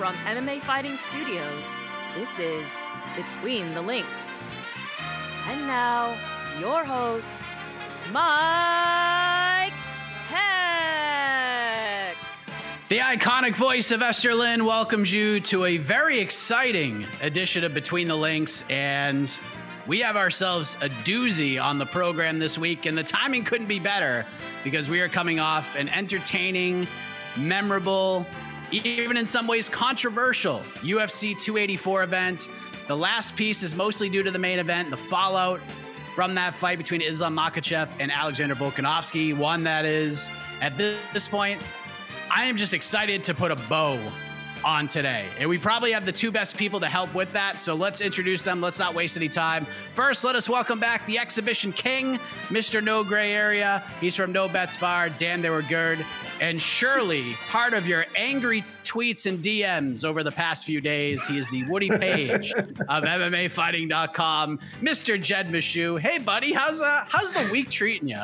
from MMA Fighting Studios, this is Between the Links. And now, your host, Mike Heck. The iconic voice of Esther Lin welcomes you to a very exciting edition of Between the Links. And we have ourselves a doozy on the program this week. And the timing couldn't be better because we are coming off an entertaining, memorable, even in some ways controversial UFC 284 event. The last piece is mostly due to the main event, the fallout from that fight between Islam Makhachev and Alexander Volkanovski. One that is, at this point, I am just excited to put a bow on today. And we probably have the two best people to help with that. So let's introduce them. Let's not waste any time. First, let us welcome back the exhibition king, Mr. No Gray Area. He's from No Bets Bar. Dan, they were good. And surely part of your angry tweets and DMs over the past few days, he is the Woody Paige of MMAfighting.com, Mr. Jed Meshew. Hey, buddy, how's uh, how's the week treating you?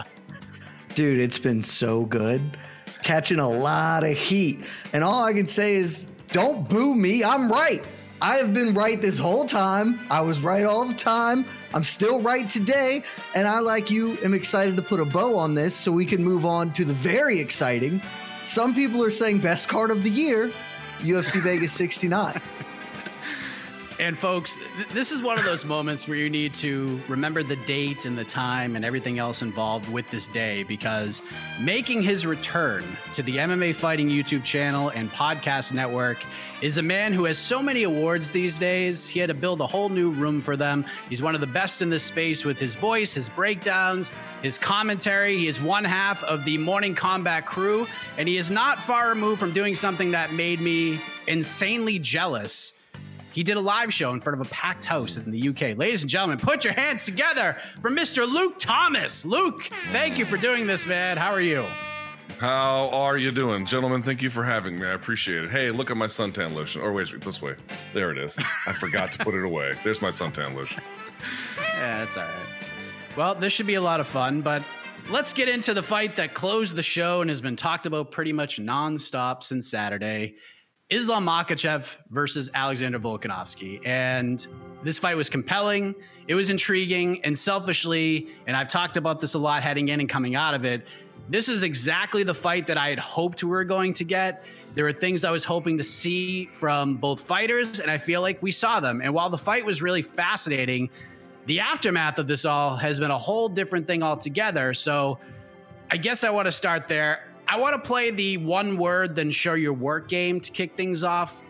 Dude, it's been so good. Catching a lot of heat. And all I can say is don't boo me. I'm right. I have been right this whole time. I was right all the time. I'm still right today. And I, like you, am excited to put a bow on this so we can move on to the very exciting. Some people are saying best card of the year, UFC Vegas 69. And folks, th- this is one of those moments where you need to remember the date and the time and everything else involved with this day because making his return to the MMA Fighting YouTube channel and podcast network is a man who has so many awards these days. He had to build a whole new room for them. He's one of the best in this space with his voice, his breakdowns, his commentary. He is one half of the Morning Kombat crew, and he is not far removed from doing something that made me insanely jealous he did a live show in front of a packed house in the UK. Ladies and gentlemen, put your hands together for Mr. Luke Thomas. Luke, thank you for doing this, man. How are you? How are you doing, gentlemen? Thank you for having me. I appreciate it. Hey, look at my suntan lotion. Or wait, this way. There it is. I forgot to put it away. There's my suntan lotion. Yeah, that's all right. Well, this should be a lot of fun, but let's get into the fight that closed the show and has been talked about pretty much nonstop since Saturday. Islam Makhachev versus Alexander Volkanovski. And this fight was compelling, it was intriguing, and selfishly, and I've talked about this a lot heading in and coming out of it, this is exactly the fight that I had hoped we were going to get. There were things I was hoping to see from both fighters, and I feel like we saw them. And while the fight was really fascinating, the aftermath of this all has been a whole different thing altogether. So I guess I want to start there. I want to play the one word, then show your work game to kick things off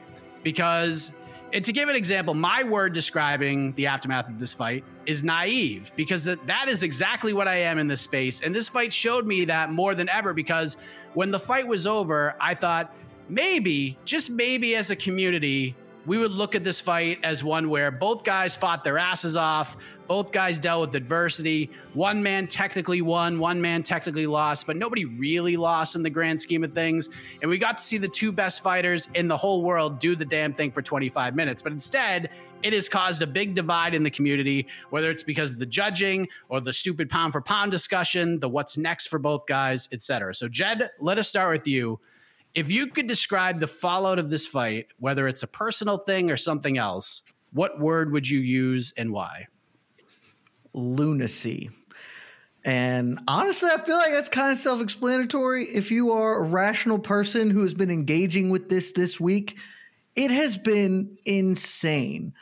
because And to give an example, my word describing the aftermath of this fight is naive because that, that is exactly what I am in this space. And this fight showed me that more than ever because when the fight was over, I thought maybe, just maybe as a community, we would look at this fight as one where both guys fought their asses off, both guys dealt with adversity. One man technically won, one man technically lost, but nobody really lost in the grand scheme of things. And we got to see the two best fighters in the whole world do the damn thing for 25 minutes. But instead, it has caused a big divide in the community, whether it's because of the judging or the stupid pound for pound discussion, the what's next for both guys, etc. So, Jed, let us start with you. If you could describe the fallout of this fight, whether it's a personal thing or something else, what word would you use and why? Lunacy. And honestly, I feel like that's kind of self explanatory. If you are a rational person who has been engaging with this this week, it has been insane.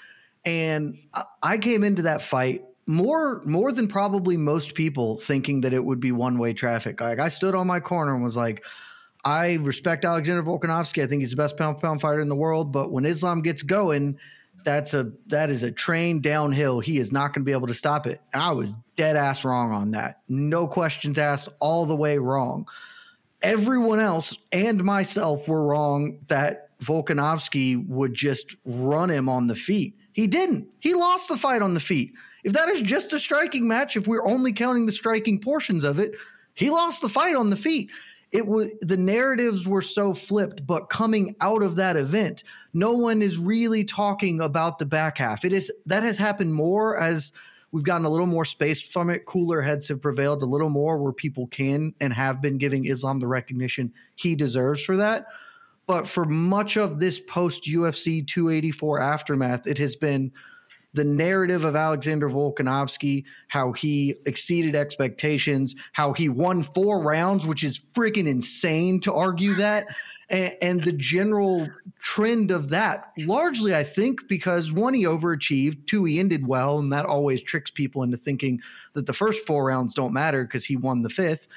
And I came into that fight more more than probably most people thinking that it would be one way traffic. Like I stood on my corner and was like, I respect Alexander Volkanovski. I think he's the best pound pound fighter in the world. But when Islam gets going, that's a that is a train downhill. He is not going to be able to stop it. And I was dead ass wrong on that. No questions asked, all the way wrong. Everyone else and myself were wrong that Volkanovski would just run him on the feet. He didn't. He lost the fight on the feet. If that is just a striking match, if we're only counting the striking portions of it, he lost the fight on the feet it was the narratives were so flipped but coming out of that event no one is really talking about the back half. It is that has happened more as we've gotten a little more space from it. Cooler heads have prevailed a little more where people can and have been giving islam the recognition he deserves for that. But for much of this post UFC 284 aftermath it has been the narrative of Alexander Volkanovski, how he exceeded expectations, how he won four rounds, which is freaking insane to argue that, and, and, the general trend of that. Largely, I think, because one, he overachieved, two, he ended well, and that always tricks people into thinking that the first four rounds don't matter because he won the fifth.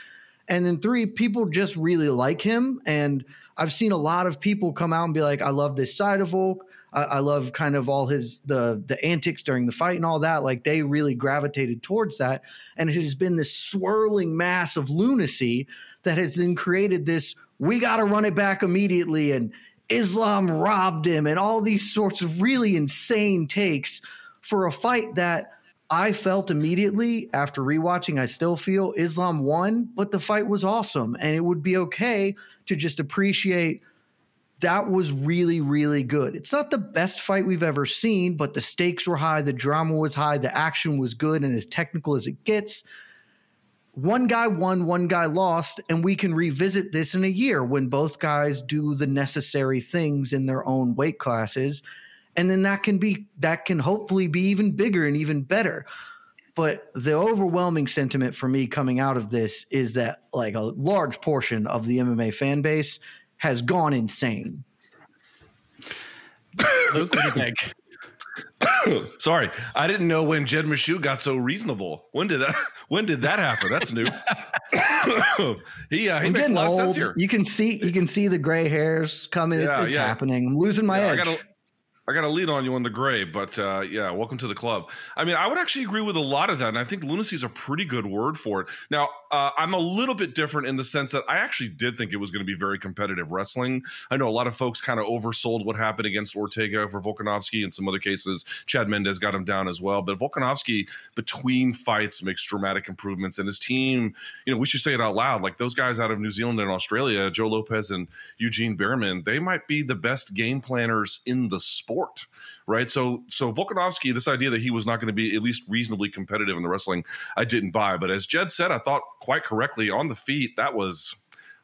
And then three, people just really like him. And I've seen a lot of people come out and be like, I love this side of Volk. I, I, love kind of all his the the antics during the fight and all that. Like they really gravitated towards that, and it has been this swirling mass of lunacy that has then created this. We got to run it back immediately, and Islam robbed him, and all these sorts of really insane takes for a fight that. I felt immediately after rewatching, I still feel Islam won, but the fight was awesome. And it would be okay to just appreciate that was really, really good. It's not the best fight we've ever seen, but the stakes were high, the drama was high, the action was good and as technical as it gets. One guy won, one guy lost, and we can revisit this in a year when both guys do the necessary things in their own weight classes. And then that can be that can hopefully be even bigger and even better. But the overwhelming sentiment for me coming out of this is that like a large portion of the MMA fan base has gone insane. Luke, what do you think? Sorry, I didn't know when Jed Meshew got so reasonable. When did that? When did that happen? That's new. he uh, he I'm makes a lot old. of sense here. You can see you can see the gray hairs coming. Yeah, it's, it's yeah. happening. I'm losing my yeah, edge. I got a lead on you on the gray, but uh, yeah, welcome to the club. I mean, I would actually agree with a lot of that, and I think lunacy is a pretty good word for it. Now, uh, I'm a little bit different in the sense that I actually did think it was going to be very competitive wrestling. I know a lot of folks kind of oversold what happened against Ortega for Volkanovski. and some other cases, Chad Mendes got him down as well. But Volkanovski, between fights, makes dramatic improvements, and his team, you know, we should say it out loud. Like those guys out of New Zealand and Australia, Joe Lopez and Eugene Bareman, they might be the best game planners in the sport, right? So, so Volkanovski, this idea that he was not going to be at least reasonably competitive in the wrestling, I didn't buy. But as Jed said, I thought quite correctly on the feet, that was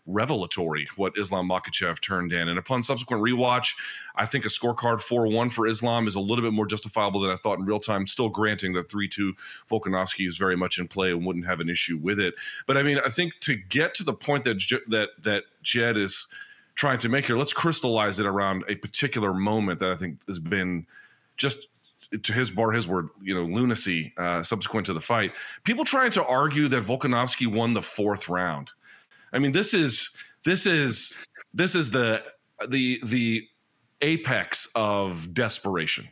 revelatory what Islam Makhachev turned in. And upon subsequent rewatch, I think a scorecard 4 1 for Islam is a little bit more justifiable than I thought in real time. Still granting that 3 2 Volkanovski is very much in play and wouldn't have an issue with it. But I mean, I think to get to the point that, that, that Jed is trying to make here. Let's crystallize it around a particular moment that I think has been just to his bar his word, you know, lunacy uh, subsequent to the fight. People trying to argue that Volkanovski won the fourth round. I mean, this is this is this is the the the apex of desperation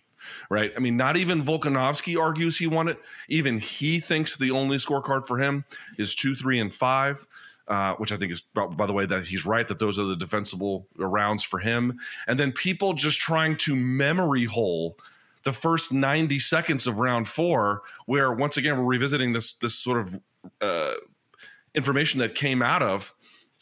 right? I mean, not even Volkanovski argues he won it. Even he thinks the only scorecard for him is two, three, and five. Uh, which I think is, by the way, that he's right that those are the defensible rounds for him. And then people just trying to memory hole the first 90 seconds of round four, where once again we're revisiting this this sort of uh, information that came out of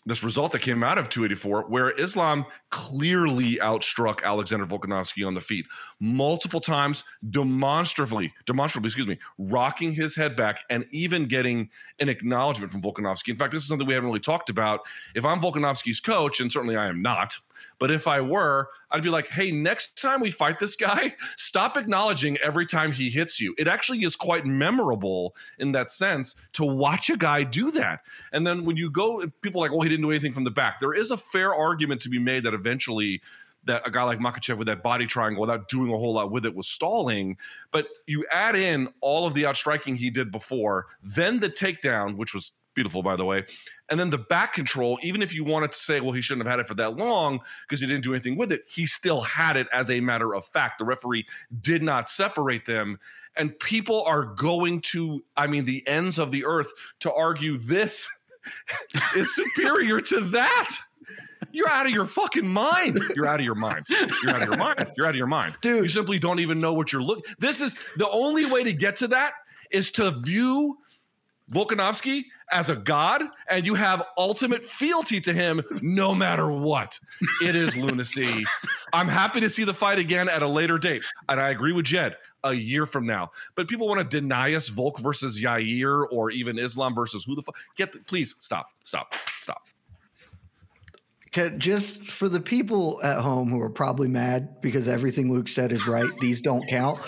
this result that came out of 284, where Islam clearly outstruck Alexander Volkanovski on the feet multiple times, demonstrably, demonstrably, excuse me, rocking his head back and even getting an acknowledgement from Volkanovski. In fact, this is something we haven't really talked about. If I'm Volkanovski's coach, and certainly I am not, but if I were, I'd be like, hey, next time we fight this guy, stop acknowledging every time he hits you. It actually is quite memorable in that sense to watch a guy do that. And then when you go, people like, well, he didn't do anything from the back. There is a fair argument to be made that eventually that a guy like Makhachev with that body triangle without doing a whole lot with it was stalling. But you add in all of the outstriking he did before, then the takedown, which was beautiful by the way, and then the back control, even if you wanted to say, well, he shouldn't have had it for that long because he didn't do anything with it, he still had it as a matter of fact. The referee did not separate them. And people are going to, I mean, the ends of the earth to argue this is superior to that. You're out of your fucking mind. You're out of your mind. You're out of your mind. You're out of your mind. Dude, you simply don't even know what you're looking. This is the only way to get to that is to view Volkanovski as a god and you have ultimate fealty to him no matter what. It is lunacy. I'm happy to see the fight again at a later date. And I agree with Jed a year from now. But people want to deny us Volk versus Yair or even Islam versus who the fuck. Get the, please stop, stop, stop. Just for the people at home who are probably mad because everything Luke said is right, these don't count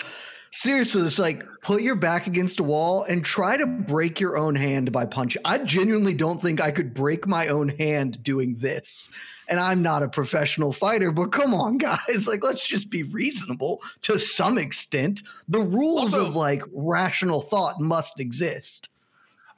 seriously, it's like put your back against a wall and try to break your own hand by punching. I genuinely don't think I could break my own hand doing this. And I'm not a professional fighter, but come on, guys. Like, let's just be reasonable to some extent. The rules also, of like rational thought must exist.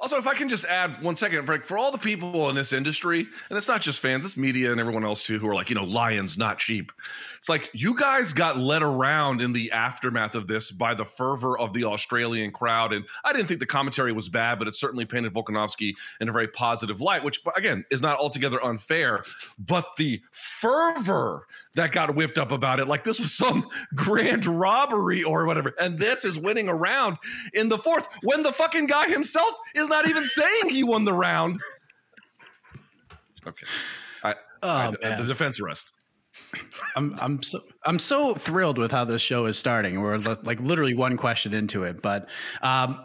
Also, if I can just add one second, for, for all the people in this industry, and it's not just fans, it's media and everyone else too, who are like, you know, lions, not sheep. It's like you guys got led around in the aftermath of this by the fervor of the Australian crowd. And I didn't think the commentary was bad, but it certainly painted Volkanovski in a very positive light, which, again, is not altogether unfair. But the fervor that got whipped up about it, like this was some grand robbery or whatever. And this is winning around in the fourth when the fucking guy himself is not even saying he won the round. Okay. I, oh, I, the defense rests. I'm I'm so I'm so thrilled with how this show is starting. We're like literally one question into it, but um,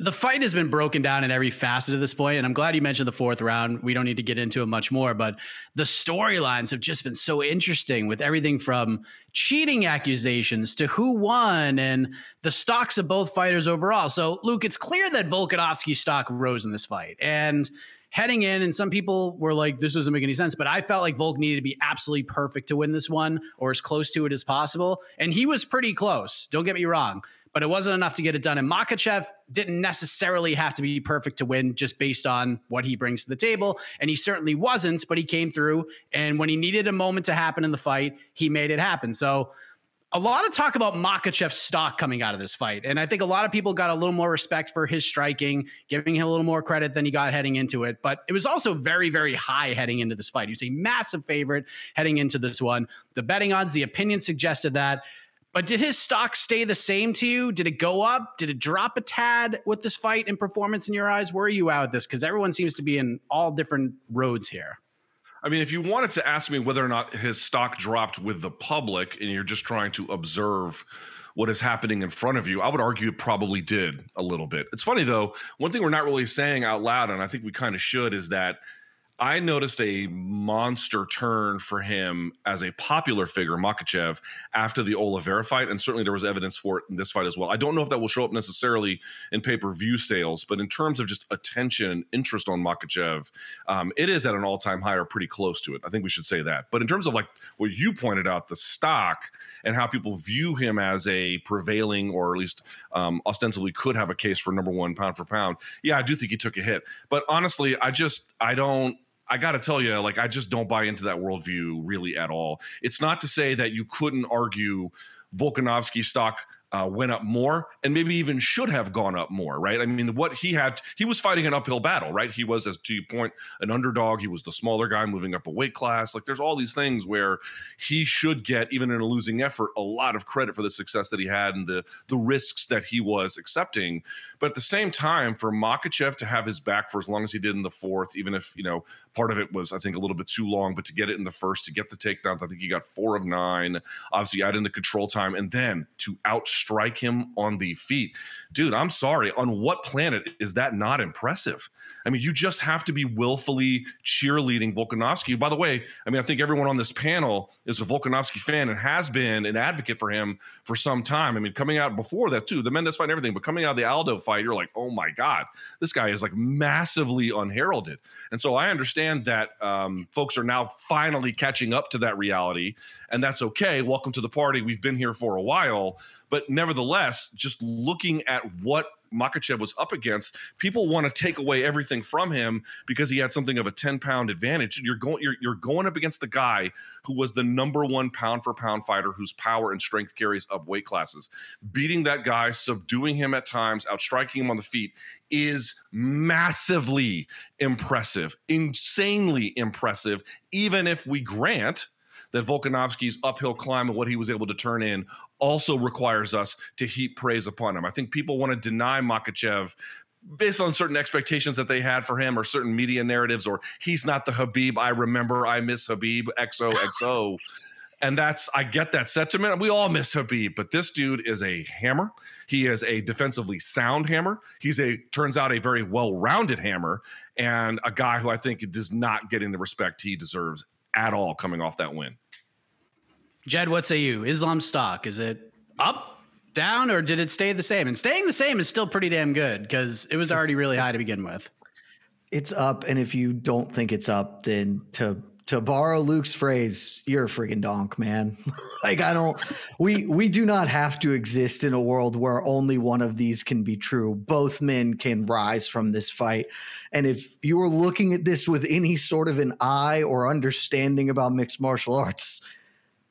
the fight has been broken down in every facet of this point, and I'm glad you mentioned the fourth round. We don't need to get into it much more, but the storylines have just been so interesting with everything from cheating accusations to who won and the stocks of both fighters overall. So, Luke, it's clear that Volkanovski's stock rose in this fight, and heading in, and some people were like, "This doesn't make any sense," but I felt like Volk needed to be absolutely perfect to win this one, or as close to it as possible, and he was pretty close. Don't get me wrong but it wasn't enough to get it done. And Makhachev didn't necessarily have to be perfect to win just based on what he brings to the table. And he certainly wasn't, but he came through. And when he needed a moment to happen in the fight, he made it happen. So a lot of talk about Makhachev's stock coming out of this fight. And I think a lot of people got a little more respect for his striking, giving him a little more credit than he got heading into it. But it was also very, very high heading into this fight. He was a massive favorite heading into this one. The betting odds, the opinion suggested that. But did his stock stay the same to you? Did it go up? Did it drop a tad with this fight and performance in your eyes? Where are you at with this? Because everyone seems to be in all different roads here. I mean, if you wanted to ask me whether or not his stock dropped with the public and you're just trying to observe what is happening in front of you, I would argue it probably did a little bit. It's funny though, one thing we're not really saying out loud, and I think we kind of should, is that I noticed a monster turn for him as a popular figure, Makhachev, after the Oliveira fight, and certainly there was evidence for it in this fight as well. I don't know if that will show up necessarily in pay per view sales, but in terms of just attention and interest on Makhachev, um, it is at an all time high or pretty close to it. I think we should say that. But in terms of like what you pointed out, the stock and how people view him as a prevailing or at least um, ostensibly could have a case for number one pound for pound, yeah, I do think he took a hit. But honestly, I just I don't I got to tell you, like, I just don't buy into that worldview really at all. It's not to say that you couldn't argue Volkanovski stock uh, went up more and maybe even should have gone up more, right? I mean, what he had, he was fighting an uphill battle, right? He was, as to your point, an underdog. He was the smaller guy moving up a weight class. Like, there's all these things where he should get, even in a losing effort, a lot of credit for the success that he had and the the risks that he was accepting. But at the same time, for Makhachev to have his back for as long as he did in the fourth, even if you know part of it was, I think, a little bit too long, but to get it in the first, to get the takedowns, I think he got four of nine. Obviously, add in the control time, and then to out strike him on the feet. Dude, I'm sorry. On what planet is that not impressive? I mean, you just have to be willfully cheerleading Volkanovski. By the way, I mean, I think everyone on this panel is a Volkanovski fan and has been an advocate for him for some time. I mean, coming out before that too, the Mendes fight and everything, but coming out of the Aldo you're like, oh my God, this guy is like massively unheralded. And so I understand that um, folks are now finally catching up to that reality, and that's okay. Welcome to the party. We've been here for a while. But nevertheless, just looking at what Makhachev was up against, people want to take away everything from him because he had something of a 10 pound advantage. You're going you're, you're going up against the guy who was the number one pound for pound fighter whose power and strength carries up weight classes. Beating that guy, subduing him at times, outstriking him on the feet is massively impressive, insanely impressive, even if we grant that Volkanovski's uphill climb and what he was able to turn in also requires us to heap praise upon him. I think people want to deny Makhachev based on certain expectations that they had for him or certain media narratives or he's not the Khabib I remember I miss Khabib XOXO and that's I get that sentiment. We all miss Khabib, but this dude is a hammer. He is a defensively sound hammer. He's a turns out a very well-rounded hammer and a guy who I think does not getting the respect he deserves at all coming off that win. Jed, what say you? Islam stock, is it up, down, or did it stay the same? And staying the same is still pretty damn good because it was already really high to begin with. It's up, and if you don't think it's up, then to to borrow Luke's phrase, you're a friggin' donk, man. like I don't we we do not have to exist in a world where only one of these can be true. Both men can rise from this fight. And if you are looking at this with any sort of an eye or understanding about mixed martial arts,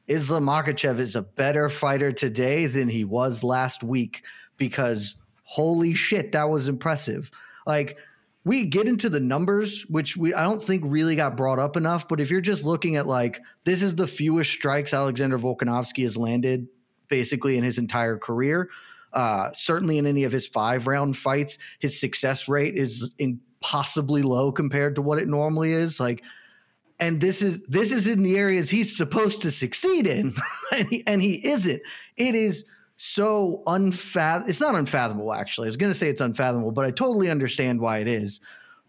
Islam Makhachev is a better fighter today than he was last week because holy shit, that was impressive. Like we get into the numbers, which we I don't think really got brought up enough. But if you're just looking at like this is the fewest strikes Alexander Volkanovski has landed basically in his entire career. Uh, certainly in any of his five round fights, his success rate is impossibly low compared to what it normally is. Like, and this is this is in the areas he's supposed to succeed in, and, he, and he isn't. It is so unfathomable. It's not unfathomable, actually. I was going to say it's unfathomable, but I totally understand why it is.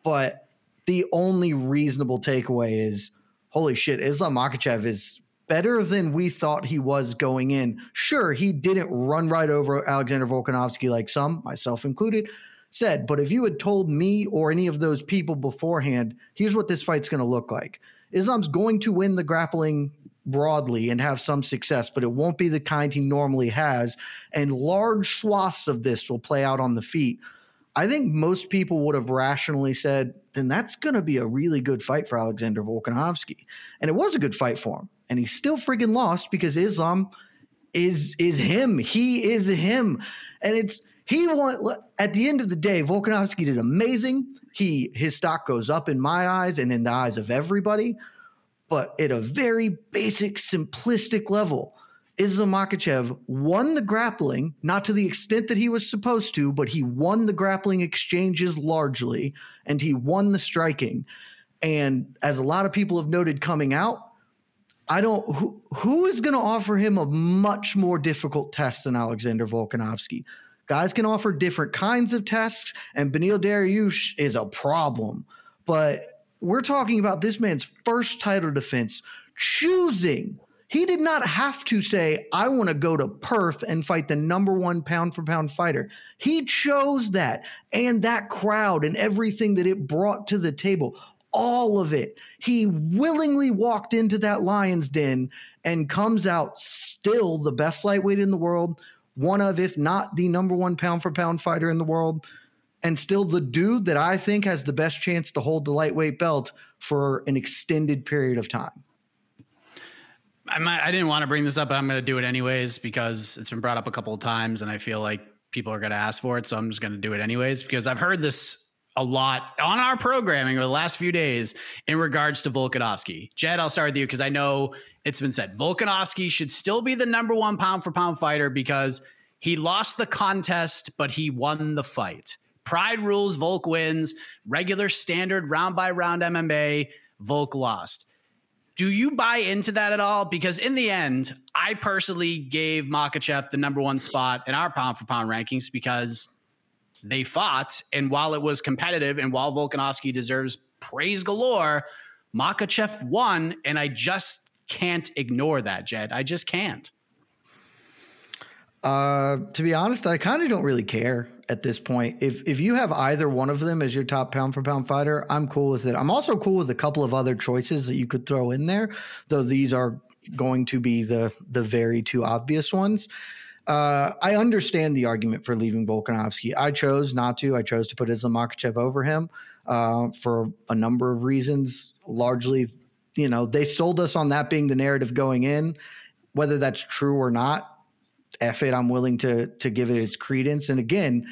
But the only reasonable takeaway is holy shit, Islam Makhachev is better than we thought he was going in. Sure, he didn't run right over Alexander Volkanovski like some, myself included, said. But if you had told me or any of those people beforehand, here's what this fight's going to look like. Islam's going to win the grappling broadly and have some success, but it won't be the kind he normally has. And large swaths of this will play out on the feet. I think most people would have rationally said, then that's going to be a really good fight for Alexander Volkanovski. And it was a good fight for him. And he still friggin' lost because Islam is is him. He is him. And it's he won at the end of the day, Volkanovski did amazing. He his stock goes up in my eyes and in the eyes of everybody. But at a very basic, simplistic level, Islam Makhachev won the grappling, not to the extent that he was supposed to, but he won the grappling exchanges largely, and he won the striking. And as a lot of people have noted coming out, I don't who who is going to offer him a much more difficult test than Alexander Volkanovski. Guys can offer different kinds of tests, and Beneil Dariush is a problem. But we're talking about this man's first title defense, choosing. He did not have to say, I want to go to Perth and fight the number one pound for pound fighter. He chose that and that crowd and everything that it brought to the table, all of it. He willingly walked into that lion's den and comes out still the best lightweight in the world, one of, if not the number one pound for pound fighter in the world and still the dude that I think has the best chance to hold the lightweight belt for an extended period of time. I, might, I didn't want to bring this up, but I'm going to do it anyways because it's been brought up a couple of times, and I feel like people are going to ask for it. So I'm just going to do it anyways because I've heard this a lot on our programming over the last few days in regards to Volkanovski. Jed, I'll start with you because I know it's been said Volkanovski should still be the number one pound for pound fighter because he lost the contest, but he won the fight. Pride rules, Volk wins. Regular standard round by round MMA, Volk lost. Do you buy into that at all? Because in the end, I personally gave Makhachev the number one spot in our pound for pound rankings because they fought. And while it was competitive and while Volkanovski deserves praise galore, Makhachev won. And I just can't ignore that, Jed. I just can't. Uh, to be honest, I kind of don't really care at this point. If if you have either one of them as your top pound for pound fighter, I'm cool with it. I'm also cool with a couple of other choices that you could throw in there, though these are going to be the the very two obvious ones. Uh, I understand the argument for leaving Volkanovski. I chose not to. I chose to put Islam Makhachev over him uh, for a number of reasons. Largely, you know, they sold us on that being the narrative going in. Whether that's true or not, F it, I'm willing to to give it its credence. And again,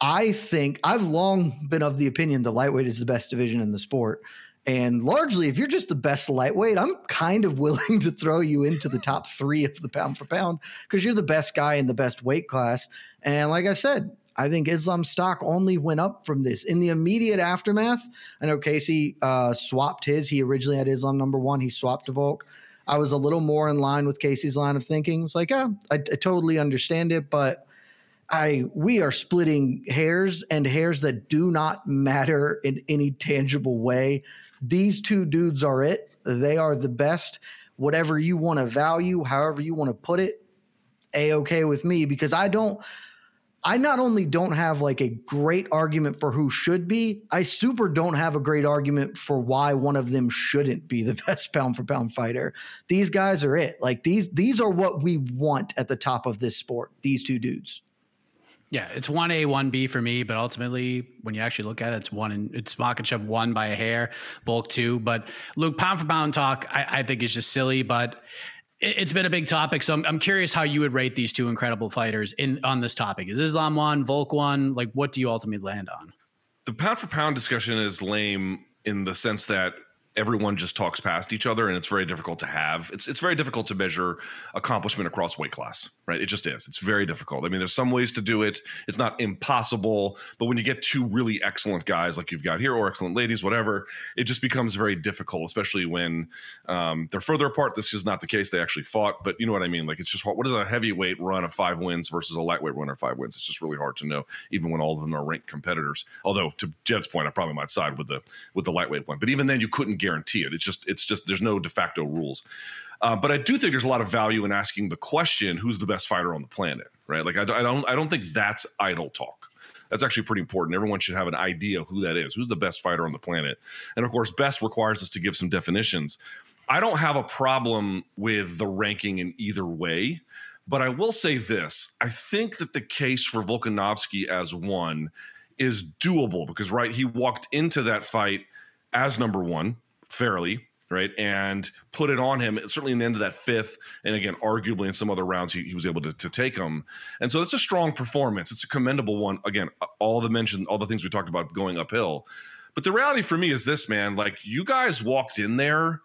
I think I've long been of the opinion the lightweight is the best division in the sport. And largely, if you're just the best lightweight, I'm kind of willing to throw you into the top three of the pound for pound because you're the best guy in the best weight class. And like I said, I think Islam's stock only went up from this. In the immediate aftermath, I know Casey uh, swapped his. He originally had Islam number one. He swapped to Volk. I was a little more in line with Casey's line of thinking. It's like, yeah, I, I totally understand it, but I we are splitting hairs and hairs that do not matter in any tangible way. These two dudes are it. They are the best. Whatever you want to value, however you want to put it, a okay with me because I don't I not only don't have like a great argument for who should be, I super don't have a great argument for why one of them shouldn't be the best pound for pound fighter. These guys are it. Like these these are what we want at the top of this sport. These two dudes. Yeah, it's one A, one B for me, but ultimately, when you actually look at it, it's one and it's Makhachev one by a hair, Volk two. But Luke, pound for pound talk, I, I think is just silly. But it's been a big topic, so I'm, I'm curious how you would rate these two incredible fighters in on this topic. Is Islam one, Volk one? Like, what do you ultimately land on? The pound for pound discussion is lame in the sense that everyone just talks past each other and it's very difficult to have it's it's very difficult to measure accomplishment across weight class right? It just is. It's very difficult. I mean there's some ways to do it. It's not impossible but when you get two really excellent guys like you've got here or excellent ladies whatever it just becomes very difficult especially when um, they're further apart. This is not the case. They actually fought but you know what i mean? Like it's just hard. what is a heavyweight run of five wins versus a lightweight run of five wins? It's just really hard to know even when all of them are ranked competitors. Although to jed's point i probably might side with the with the lightweight one but even then you couldn't guarantee it. It's just it's just there's no de facto rules. Uh, but I do think there's a lot of value in asking the question, who's the best fighter on the planet, right? Like I, I don't I don't think that's idle talk. That's actually pretty important. Everyone should have an idea who that is. Who's the best fighter on the planet? And of course, best requires us to give some definitions. I don't have a problem with the ranking in either way, but I will say this: I think that the case for Volkanovski as one is doable because right, he walked into that fight as number one fairly, right? And put it on him, certainly in the end of that fifth. And again, arguably in some other rounds, he, he was able to, to take him. And so it's a strong performance. It's a commendable one. Again, all the mention, all the things we talked about going uphill. But the reality for me is this, man, like you guys walked in there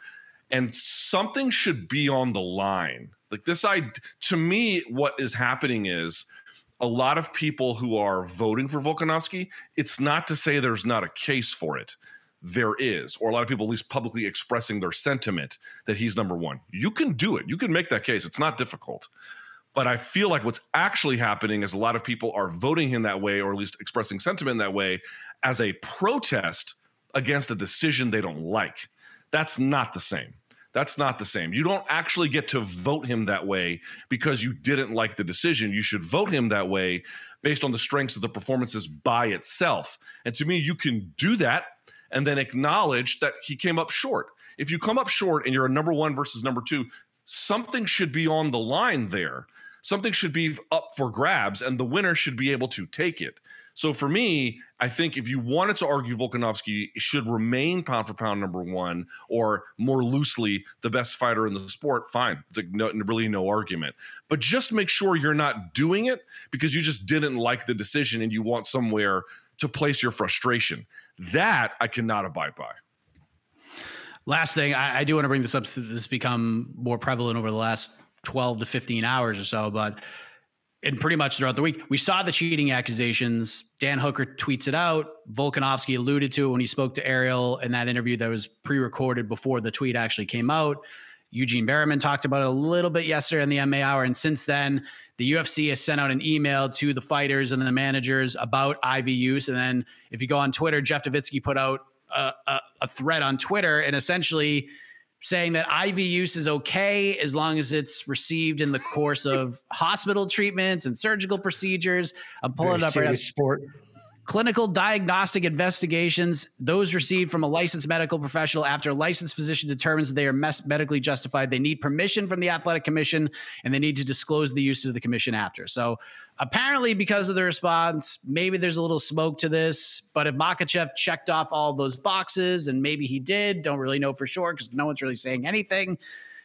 and something should be on the line. Like this, I, to me, what is happening is, a lot of people who are voting for Volkanovski, it's not to say there's not a case for it there is, or a lot of people at least publicly expressing their sentiment that he's number one. You can do it. You can make that case. It's not difficult. But I feel like what's actually happening is a lot of people are voting him that way, or at least expressing sentiment that way, as a protest against a decision they don't like. That's not the same. That's not the same. You don't actually get to vote him that way because you didn't like the decision. You should vote him that way based on the strengths of the performances by itself. And to me, you can do that and then acknowledge that he came up short. If you come up short and you're a number one versus number two, something should be on the line there. something should be up for grabs and the winner should be able to take it. So for me, I think if you wanted to argue Volkanovski should remain pound for pound number one, or more loosely, the best fighter in the sport, fine. It's like no, really no argument. But just make sure you're not doing it because you just didn't like the decision and you want somewhere to place your frustration. That I cannot abide by. Last thing, I, I do want to bring this up. So this has become more prevalent over the last 12 to 15 hours or so, but and pretty much throughout the week, we saw the cheating accusations. Dan Hooker tweets it out. Volkanovski alluded to it when he spoke to Ariel in that interview that was pre-recorded before the tweet actually came out. Eugene Bareman talked about it a little bit yesterday in the MMA Hour, and since then, the UFC has sent out an email to the fighters and the managers about IV use. And then, if you go on Twitter, Jeff Novitzky put out a, a, a thread on Twitter and essentially saying that IV use is okay as long as it's received in the course of hospital treatments and surgical procedures. I'm pulling Very it up right now. sport. Clinical diagnostic investigations, those received from a licensed medical professional after a licensed physician determines they are mes- medically justified. They need permission from the athletic commission and they need to disclose the use to the commission after. So apparently, because of the response, maybe there's a little smoke to this. But if Makhachev checked off all those boxes, and maybe he did, don't really know for sure because no one's really saying anything.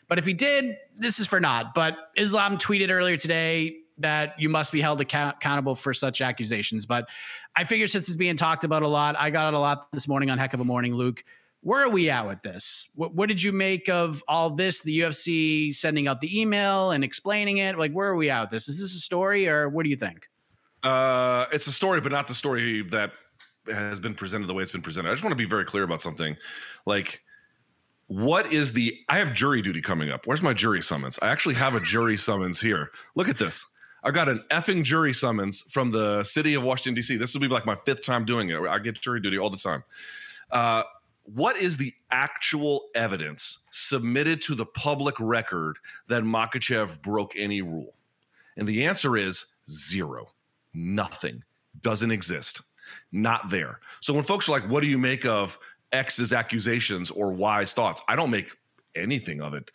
But if he did, this is for naught. But Islam tweeted earlier today that you must be held account- accountable for such accusations. But I figure since it's being talked about a lot, I got it a lot this morning on Heck of a Morning, Luke. Where are we at with this? What, what did you make of all this? The UFC sending out the email and explaining it. Like, where are we at with this? Is this a story, or what do you think? Uh, it's a story, but not the story that has been presented the way it's been presented. I just want to be very clear about something. Like, what is the? I have jury duty coming up. Where's my jury summons? I actually have a jury summons here. Look at this. I got an effing jury summons from the city of Washington D.C. This will be like my fifth time doing it. I get jury duty all the time. Uh, what is the actual evidence submitted to the public record that Makhachev broke any rule? And the answer is zero. Nothing. Doesn't exist. Not there. So when folks are like, what do you make of X's accusations or Y's thoughts? I don't make anything of it.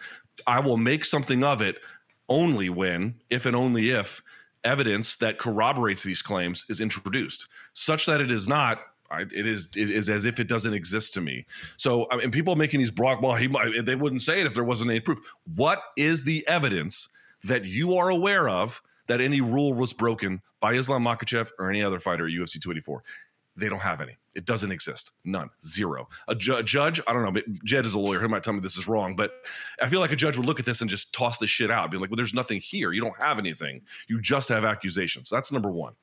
I will make something of it only when, if and only if, evidence that corroborates these claims is introduced, such that it is not. I, it is it is as if it doesn't exist to me. So, I mean, people making these broad, well, he might, they wouldn't say it if there wasn't any proof. What is the evidence that you are aware of that any rule was broken by Islam Makhachev or any other fighter at UFC 284? They don't have any. It doesn't exist. None. Zero. A ju- judge, I don't know. Jed is a lawyer. He might tell me this is wrong, but I feel like a judge would look at this and just toss this shit out, be like, well, there's nothing here. You don't have anything. You just have accusations. That's number one.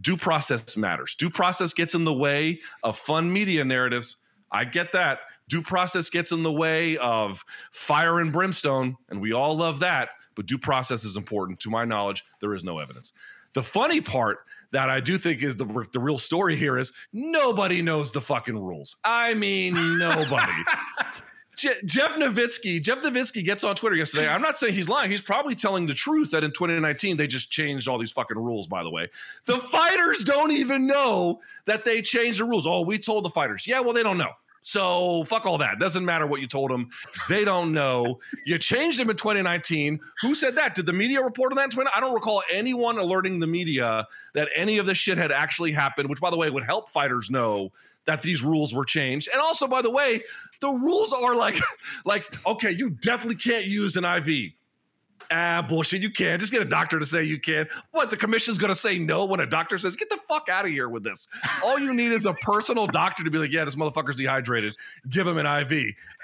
Due process matters. Due process gets in the way of fun media narratives. I get that. Due process gets in the way of fire and brimstone, and we all love that. But due process is important. To my knowledge, there is no evidence. The funny part that I do think is the the real story here is nobody knows the fucking rules. I mean, nobody. Je- Jeff Novitzky, Jeff Novitzky gets on Twitter yesterday. I'm not saying he's lying. He's probably telling the truth that in 2019 they just changed all these fucking rules. By the way, the fighters don't even know that they changed the rules. Oh, we told the fighters. Yeah, well, they don't know. So fuck all that. Doesn't matter what you told them. They don't know. You changed them in 2019. Who said that? Did the media report on that in 20? I don't recall anyone alerting the media that any of this shit had actually happened, which by the way would help fighters know that these rules were changed. And also, by the way, the rules are like, like, okay, you definitely can't use an IV. Ah, bullshit. You can't. Just get a doctor to say you can. What? The commission's going to say no when a doctor says, get the fuck out of here with this. All you need is a personal doctor to be like, yeah, this motherfucker's dehydrated. Give him an IV.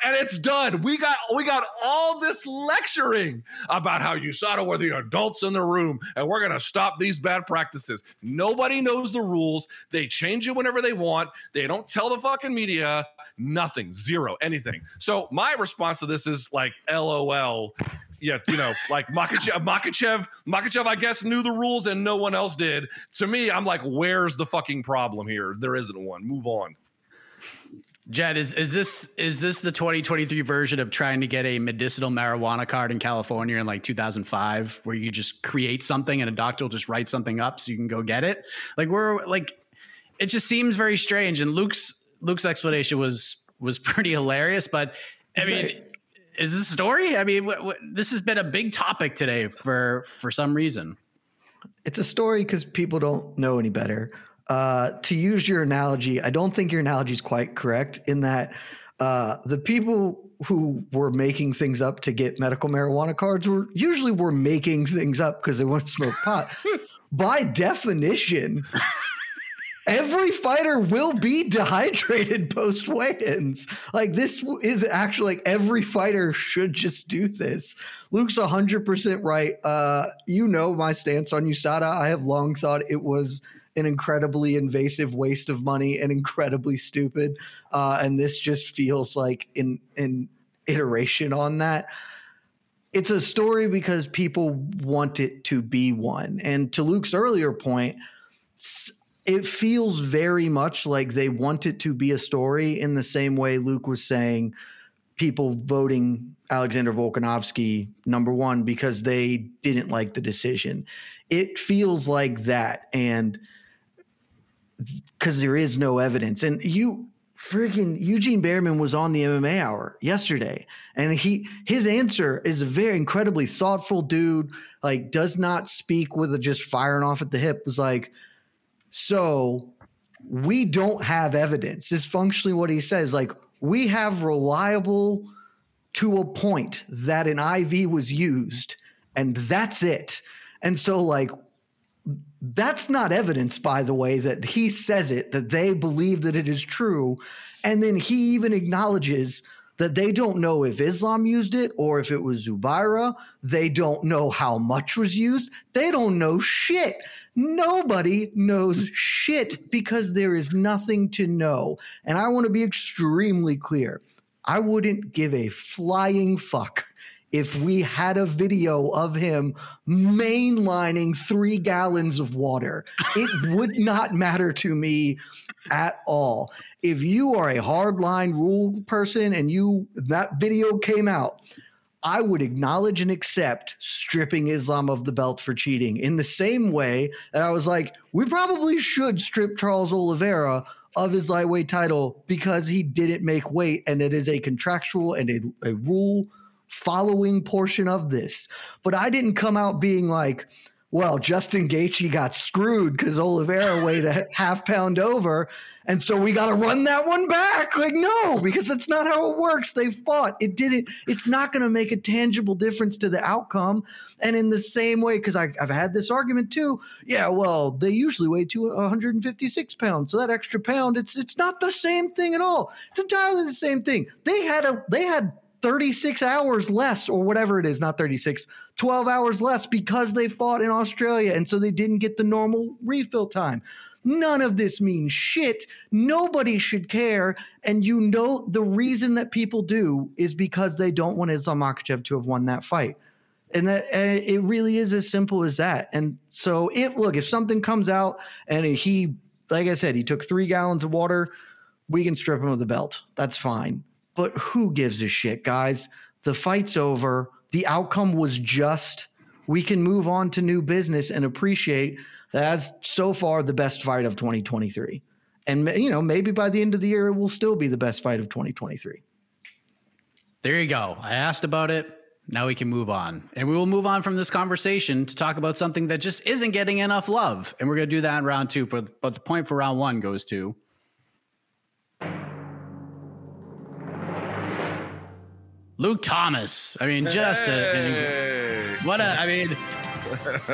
And it's done. We got we got all this lecturing about how USADA were the adults in the room and we're going to stop these bad practices. Nobody knows the rules. They change it whenever they want. They don't tell the fucking media nothing, zero, anything. So my response to this is like, LOL yeah, you know, like Makhachev, Makhachev, Makhachev, I guess knew the rules and no one else did. To me, I'm like, where's the fucking problem here? There isn't one. Move on. Jed, is is this is this the 2023 version of trying to get a medicinal marijuana card in California in like 2005, where you just create something and a doctor will just write something up so you can go get it? Like we're like, it just seems very strange. And Luke's Luke's explanation was was pretty hilarious, but I mean. is this a story? I mean, what, what, this has been a big topic today for for some reason. It's a story because people don't know any better. Uh, to use your analogy, I don't think your analogy is quite correct in that uh, the people who were making things up to get medical marijuana cards were usually were making things up because they want to smoke pot. By definition, every fighter will be dehydrated post weigh-ins. Like this is actually like every fighter should just do this. Luke's 100% right. Uh, you know my stance on USADA. I have long thought it was an incredibly invasive waste of money and incredibly stupid. Uh, and this just feels like an, an iteration on that. It's a story because people want it to be one. And to Luke's earlier point, it feels very much like they want it to be a story in the same way Luke was saying people voting Alexander Volkanovski number one because they didn't like the decision. It feels like that. And because there is no evidence. And you freaking Eugene Bareman was on the MMA hour yesterday and he his answer is a very incredibly thoughtful dude like does not speak with a just firing off at the hip was like so we don't have evidence is functionally what he says like we have reliable to a point that an IV was used and that's it and so like that's not evidence, by the way, that he says it, that they believe that it is true. And then he even acknowledges that they don't know if Islam used it or if it was Zubaira. They don't know how much was used. They don't know shit. Nobody knows shit because there is nothing to know. And I want to be extremely clear. I wouldn't give a flying fuck if we had a video of him mainlining three gallons of water. It would not matter to me at all. If you are a hardline rule person and you that video came out, I would acknowledge and accept stripping Islam of the belt for cheating in the same way that I was like, we probably should strip Charles Oliveira of his lightweight title because he didn't make weight and it is a contractual and a, a rule following portion of this. But I didn't come out being like, well, Justin Gaethje got screwed because Oliveira weighed a half pound over, and so we got to run that one back. Like, no, because that's not how it works. They fought. It didn't. It's not going to make a tangible difference to the outcome. And in the same way, because I've had this argument too. Yeah, well, they usually weigh to 156 pounds, so that extra pound, it's it's not the same thing at all. It's entirely the same thing. They had a they had 36 hours less or whatever it is, not 36, 12 hours less because they fought in Australia and so they didn't get the normal refill time. None of this means shit. Nobody should care. And you know the reason that people do is because they don't want Islam Makhachev to have won that fight. And that and it really is as simple as that. And so if look, if something comes out and he like I said, he took three gallons of water, we can strip him of the belt. That's fine but who gives a shit, guys? The fight's over. The outcome was just. We can move on to new business and appreciate that's so far the best fight of 2023. And you know, maybe by the end of the year it will still be the best fight of 2023. There you go. I asked about it. Now we can move on. And we will move on from this conversation to talk about something that just isn't getting enough love. And we're going to do that in round 2, but but the point for round 1 goes to Luke Thomas. I mean, just hey. a, what a. I mean,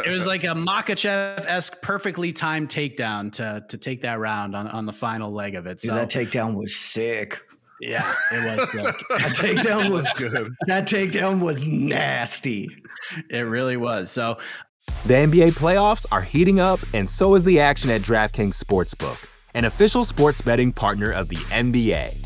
it was like a Makhachev esque, perfectly timed takedown to to take that round on on the final leg of it. So Dude, that takedown was sick. Yeah, it was good. that takedown was good. That takedown was nasty. It really was. So the NBA playoffs are heating up, and so is the action at DraftKings Sportsbook, an official sports betting partner of the NBA.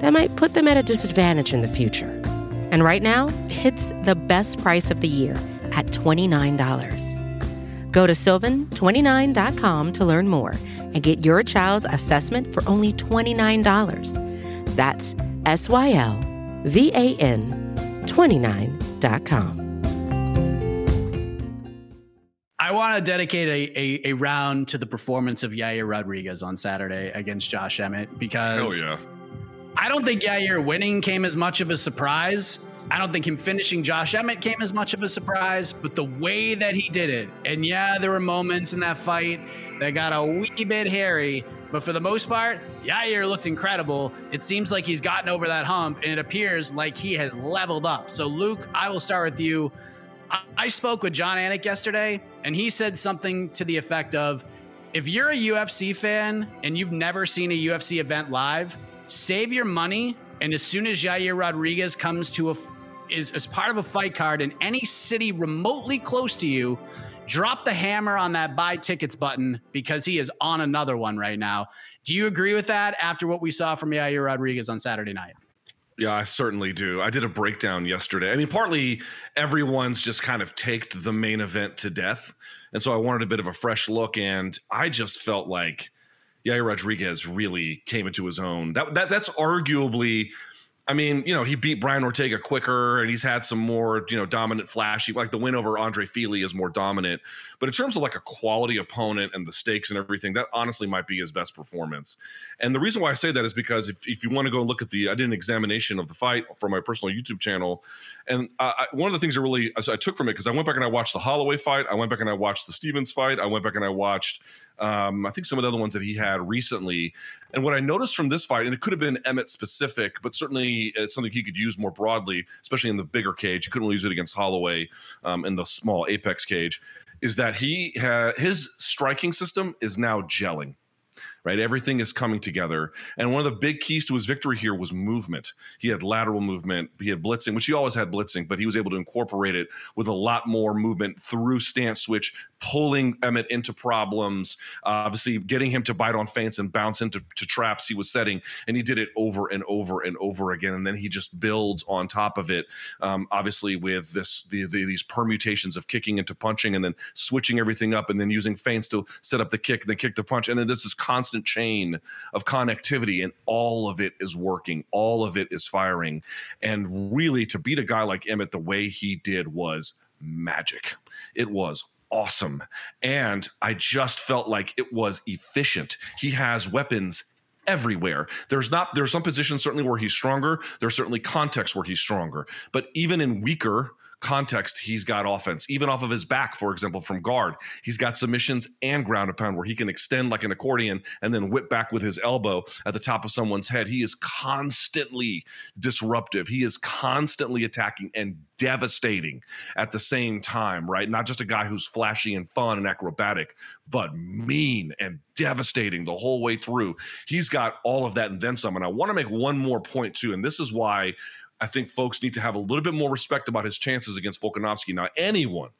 that might put them at a disadvantage in the future. And right now, it's the best price of the year at $29. Go to sylvan29.com to learn more and get your child's assessment for only $29. That's S Y L V A N 29.com. I want to dedicate a, a, a round to the performance of Yair Rodriguez on Saturday against Josh Emmett because Hell yeah. I don't think Yair winning came as much of a surprise. I don't think him finishing Josh Emmett came as much of a surprise, but the way that he did it, and yeah, there were moments in that fight that got a wee bit hairy, but for the most part, Yair looked incredible. It seems like he's gotten over that hump, and it appears like he has leveled up. So, Luke, I will start with you. I, I spoke with Jon Anik yesterday, and he said something to the effect of if you're a UFC fan and you've never seen a UFC event live, save your money. And as soon as Yair Rodriguez comes to a is as part of a fight card in any city remotely close to you, drop the hammer on that buy tickets button because he is on another one right now. Do you agree with that after what we saw from Yair Rodriguez on Saturday night? Yeah, I certainly do. I did a breakdown yesterday. I mean, partly everyone's just kind of taked the main event to death. And so I wanted a bit of a fresh look. And I just felt like Yair Rodriguez really came into his own. That, that That's arguably I mean, you know, he beat Brian Ortega quicker and he's had some more, you know, dominant flashy. Like the win over Andre Fili is more dominant. But in terms of like a quality opponent and the stakes and everything, that honestly might be his best performance. And the reason why I say that is because if, if you want to go and look at the, I did an examination of the fight for my personal YouTube channel. And I, one of the things I really, I took from it, because I went back and I watched the Holloway fight. I went back and I watched the Stevens fight. I went back and I watched um, I think some of the other ones that he had recently. And what I noticed from this fight, and it could have been Emmett specific, but certainly it's something he could use more broadly, especially in the bigger cage. He couldn't really use it against Holloway um, in the small apex cage. Is that he ha- his striking system is now gelling right? Everything is coming together. And one of the big keys to his victory here was movement. He had lateral movement, he had blitzing, which he always had blitzing, but he was able to incorporate it with a lot more movement through stance switch, pulling Emmett into problems, uh, obviously getting him to bite on feints and bounce into traps he was setting. And he did it over and over and over again. And then he just builds on top of it, um, obviously, with this the, the, these permutations of kicking into punching and then switching everything up and then using feints to set up the kick and then kick the punch. And then this is constant constant chain of connectivity and all of it is working all of it is firing and really to beat a guy like emmett the way he did was magic it was awesome and i just felt like it was efficient he has weapons everywhere. There's not there's some positions certainly where he's stronger. There's certainly contexts where he's stronger. But even in weaker context, he's got offense. Even off of his back, for example, from guard, he's got submissions and ground and pound where he can extend like an accordion and then whip back with his elbow at the top of someone's head. He is constantly disruptive. He is constantly attacking and devastating at the same time, right? Not just a guy who's flashy and fun and acrobatic, but mean and devastating the whole way through. He's got all of that and then some. And I want to make one more point too. And this is why I think folks need to have a little bit more respect about his chances against Volkanovski. Now, anyone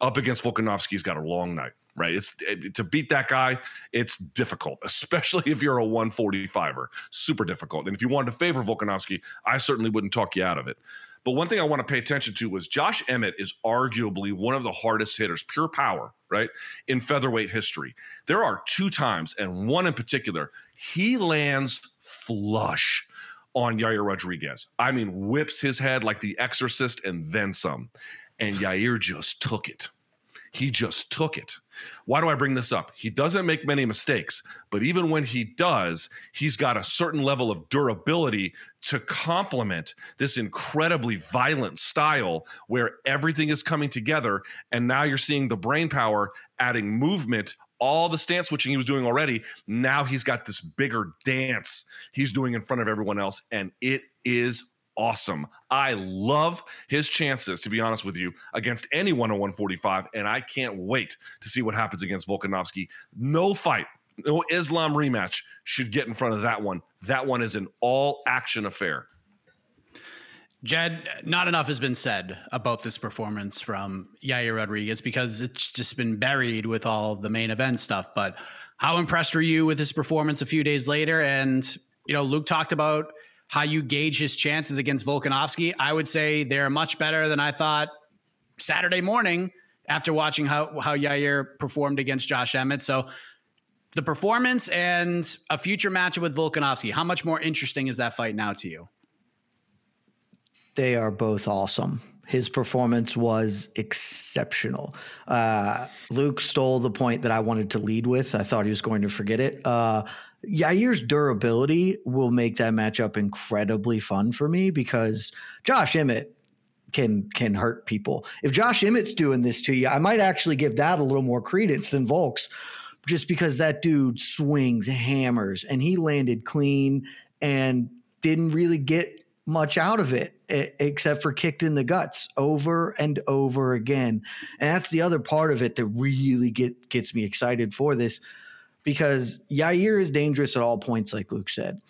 up against Volkanovski's got a long night, right? It's it, to beat that guy, it's difficult, especially if you're a 145er. Super difficult. And if you wanted to favor Volkanovski, I certainly wouldn't talk you out of it. But one thing I want to pay attention to was Josh Emmett is arguably one of the hardest hitters, pure power, right, in featherweight history. There are two times, and one in particular, he lands flush on Yair Rodriguez. I mean, whips his head like the exorcist and then some. And Yair just took it. He just took it. Why do I bring this up? He doesn't make many mistakes, but even when he does, he's got a certain level of durability to complement this incredibly violent style where everything is coming together. And now you're seeing the brain power adding movement all the stance switching he was doing already. Now he's got this bigger dance he's doing in front of everyone else, and it is awesome. I love his chances, to be honest with you, against anyone at 145, and I can't wait to see what happens against Volkanovski. No fight, no Islam rematch should get in front of that one. That one is an all action affair. Jed, not enough has been said about this performance from Yair Rodriguez because it's just been buried with all the main event stuff. But how impressed were you with his performance a few days later? And, you know, Luke talked about how you gauge his chances against Volkanovski. I would say they're much better than I thought Saturday morning after watching how, how Yair performed against Josh Emmett. So the performance and a future matchup with Volkanovski, how much more interesting is that fight now to you? They are both awesome. His performance was exceptional. Uh, Luke stole the point that I wanted to lead with. I thought he was going to forget it. Uh, Yair's durability will make that matchup incredibly fun for me because Josh Emmett can can hurt people. If Josh Emmett's doing this to you, I might actually give that a little more credence than Volk's, just because that dude swings hammers and he landed clean and didn't really get much out of it except for kicked in the guts over and over again. And that's the other part of it that really get gets me excited for this because Yair is dangerous at all points like Luke said.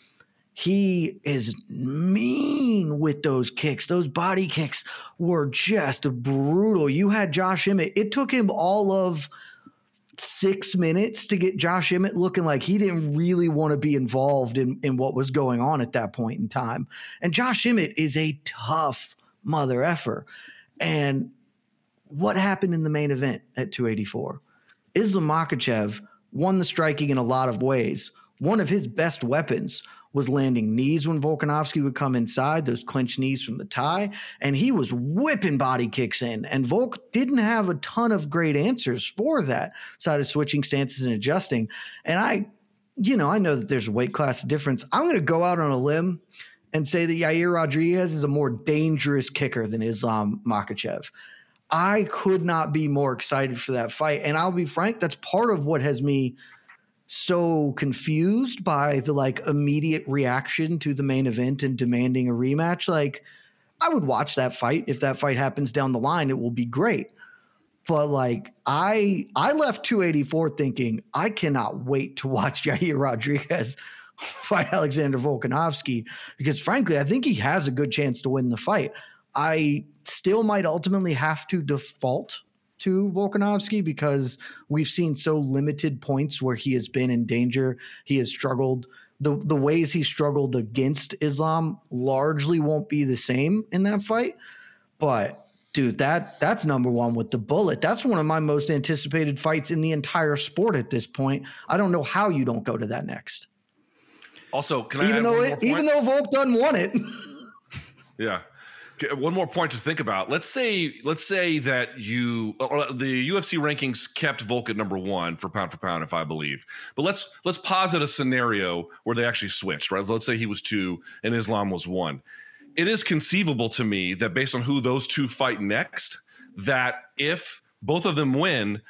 He is mean with those kicks. Those body kicks were just brutal. You had Josh Emmett. It took him all of six minutes to get Josh Emmett looking like he didn't really want to be involved in, in what was going on at that point in time. And Josh Emmett is a tough mother effer. And what happened in the main event at 284? Islam Makhachev won the striking in a lot of ways. One of his best weapons was landing knees when Volkanovski would come inside, those clinch knees from the tie, and he was whipping body kicks in. And Volk didn't have a ton of great answers for that side of switching stances and adjusting. And I, you know, I know that there's a weight class difference. I'm going to go out on a limb and say that Yair Rodriguez is a more dangerous kicker than Islam Makhachev. I could not be more excited for that fight. And I'll be frank, that's part of what has me so confused by the like immediate reaction to the main event and demanding a rematch. Like, I would watch that fight. If that fight happens down the line, it will be great. But like I I left 284 thinking I cannot wait to watch Yair Rodriguez fight Alexander Volkanovski because frankly, I think he has a good chance to win the fight. I still might ultimately have to default to Volkanovski because we've seen so limited points where he has been in danger. He has struggled. The the ways he struggled against Islam largely won't be the same in that fight. But dude, that that's number one with the bullet. That's one of my most anticipated fights in the entire sport at this point. I don't know how you don't go to that next. Also, can even I though it, even though Volk done won it. yeah one more point to think about. Let's say let's say that you uh, uh, the UFC rankings kept Volk at number one for pound for pound, if I believe. But let's let's posit a scenario where they actually switched. Right? Let's say he was two and Islam was one. It is conceivable to me that based on who those two fight next, that if both of them win,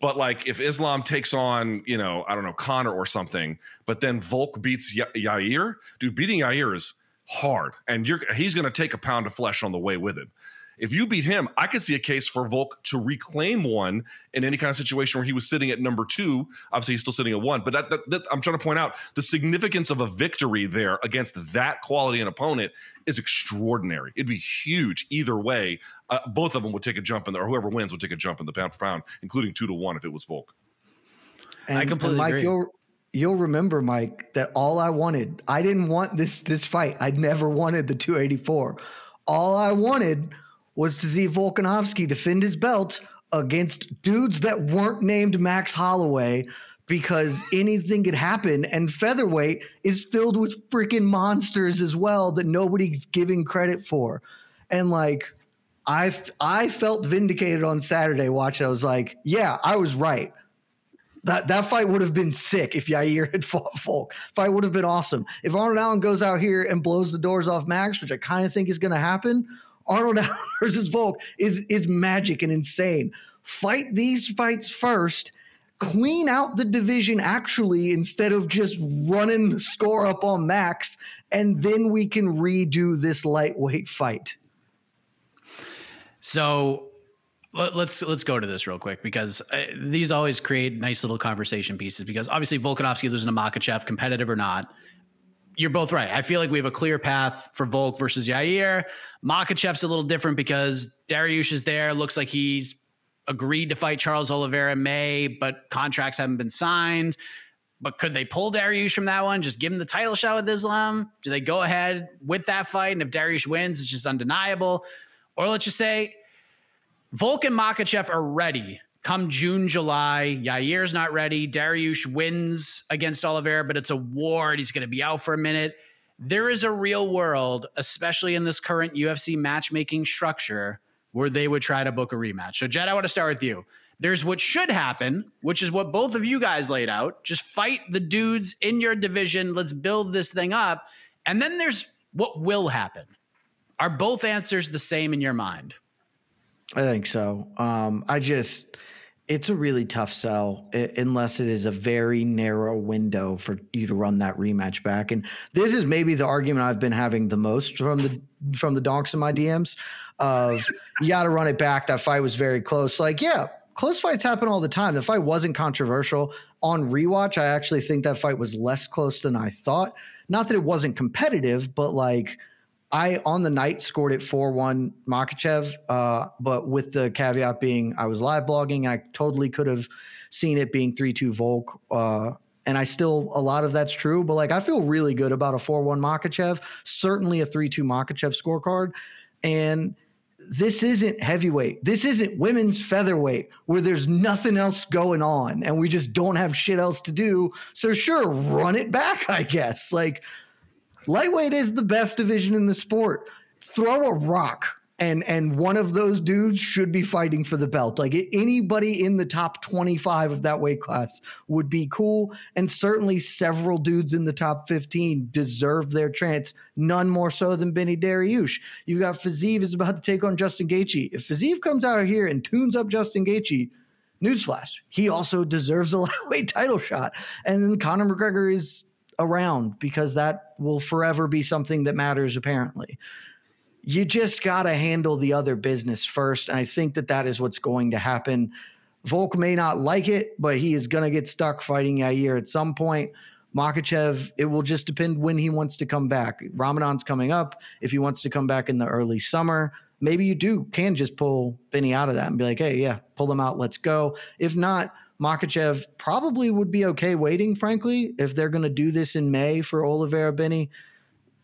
but like if Islam takes on, you know, I don't know, Conor or something, but then Volk beats y- Yair, dude, beating Yair is hard, and you're he's going to take a pound of flesh on the way with him. If you beat him, I could see a case for Volk to reclaim one in any kind of situation where he was sitting at number two. Obviously, he's still sitting at one. But that, that, that I'm trying to point out the significance of a victory there against that quality an opponent is extraordinary. It'd be huge either way. Uh, both of them would take a jump in there, or whoever wins would take a jump in the pound for pound, including two to one if it was Volk. And, I completely Mike, agree. You'll, you'll remember, Mike, that all I wanted, I didn't want this this fight. I never wanted the 284. All I wanted was to see Volkanovski defend his belt against dudes that weren't named Max Holloway because anything could happen. And featherweight is filled with freaking monsters as well that nobody's giving credit for. And like, I I felt vindicated on Saturday watching. I was like, yeah, I was right. That that fight would have been sick if Yair had fought Volk. Fight would have been awesome. If Arnold Allen goes out here and blows the doors off Max, which I kind of think is going to happen, Arnold Allen versus Volk is is magic and insane. Fight these fights first, clean out the division actually instead of just running the score up on Max, and then we can redo this lightweight fight. So let's let's go to this real quick because uh, these always create nice little conversation pieces because obviously Volkanovski losing to Makhachev, competitive or not, you're both right. I feel like we have a clear path for Volk versus Yair. Makhachev's a little different because Dariush is there. Looks like he's agreed to fight Charles Oliveira in May, but contracts haven't been signed. But could they pull Dariush from that one? Just give him the title shot with Islam? Do they go ahead with that fight? And if Dariush wins, it's just undeniable. Or let's just say Volk and Makhachev are ready come June, July, Yair's not ready. Dariush wins against Oliveira, but it's a war and he's going to be out for a minute. There is a real world, especially in this current UFC matchmaking structure, where they would try to book a rematch. So, Jed, I want to start with you. There's what should happen, which is what both of you guys laid out. Just fight the dudes in your division. Let's build this thing up. And then there's what will happen. Are both answers the same in your mind? I think so. Um, I just it's a really tough sell unless it is a very narrow window for you to run that rematch back. And this is maybe the argument I've been having the most from the from the donks in my DMs of you got to run it back. That fight was very close. Like, yeah, close fights happen all the time. The fight wasn't controversial on rewatch. I actually think that fight was less close than I thought. Not that it wasn't competitive, but like I on the night scored it 4 1 Makhachev, uh, but with the caveat being I was live blogging. I totally could have seen it being 3 2 Volk. Uh, and I still, a lot of that's true, but like I feel really good about a 4 1 Makhachev, certainly a 3 2 Makhachev scorecard. And this isn't heavyweight. This isn't women's featherweight where there's nothing else going on and we just don't have shit else to do. So, sure, run it back, I guess. Like, Lightweight is the best division in the sport. Throw a rock and and one of those dudes should be fighting for the belt. Like anybody in the top 25 of that weight class would be cool and certainly several dudes in the top 15 deserve their chance, none more so than Benny Dariush. You've got Fiziev is about to take on Justin Gaethje. If Fiziev comes out here and tunes up Justin Gaethje, newsflash, he also deserves a lightweight title shot. And then Conor McGregor is around because that will forever be something that matters, apparently. You just got to handle the other business first. And I think that that is what's going to happen. Volk may not like it, but he is going to get stuck fighting Yair at some point. Makhachev, it will just depend when he wants to come back. Ramadan's coming up. If he wants to come back in the early summer, maybe you do can just pull Benny out of that and be like, hey, yeah, pull them out. Let's go. If not, Makhachev probably would be okay waiting, frankly, if they're going to do this in May for Oliveira Benny.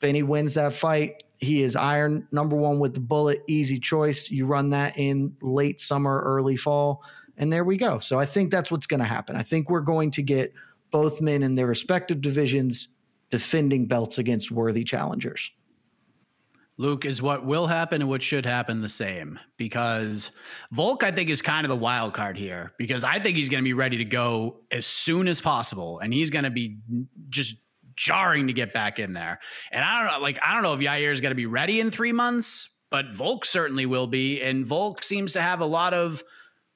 Benny wins that fight. He is iron number one with the bullet, easy choice. You run that in late summer, early fall, and there we go. So I think that's what's going to happen. I think we're going to get both men in their respective divisions defending belts against worthy challengers. Luke, is what will happen and what should happen the same? Because Volk, I think, is kind of the wild card here because I think he's going to be ready to go as soon as possible, and he's going to be just jarring to get back in there. And I don't know, like I don't know if Yair is going to be ready in three months, but Volk certainly will be, and Volk seems to have a lot of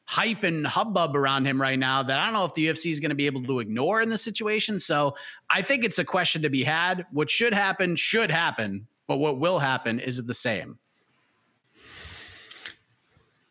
hype and hubbub around him right now that I don't know if the UFC is going to be able to ignore in this situation. So I think it's a question to be had. What should happen should happen but what will happen is it the same?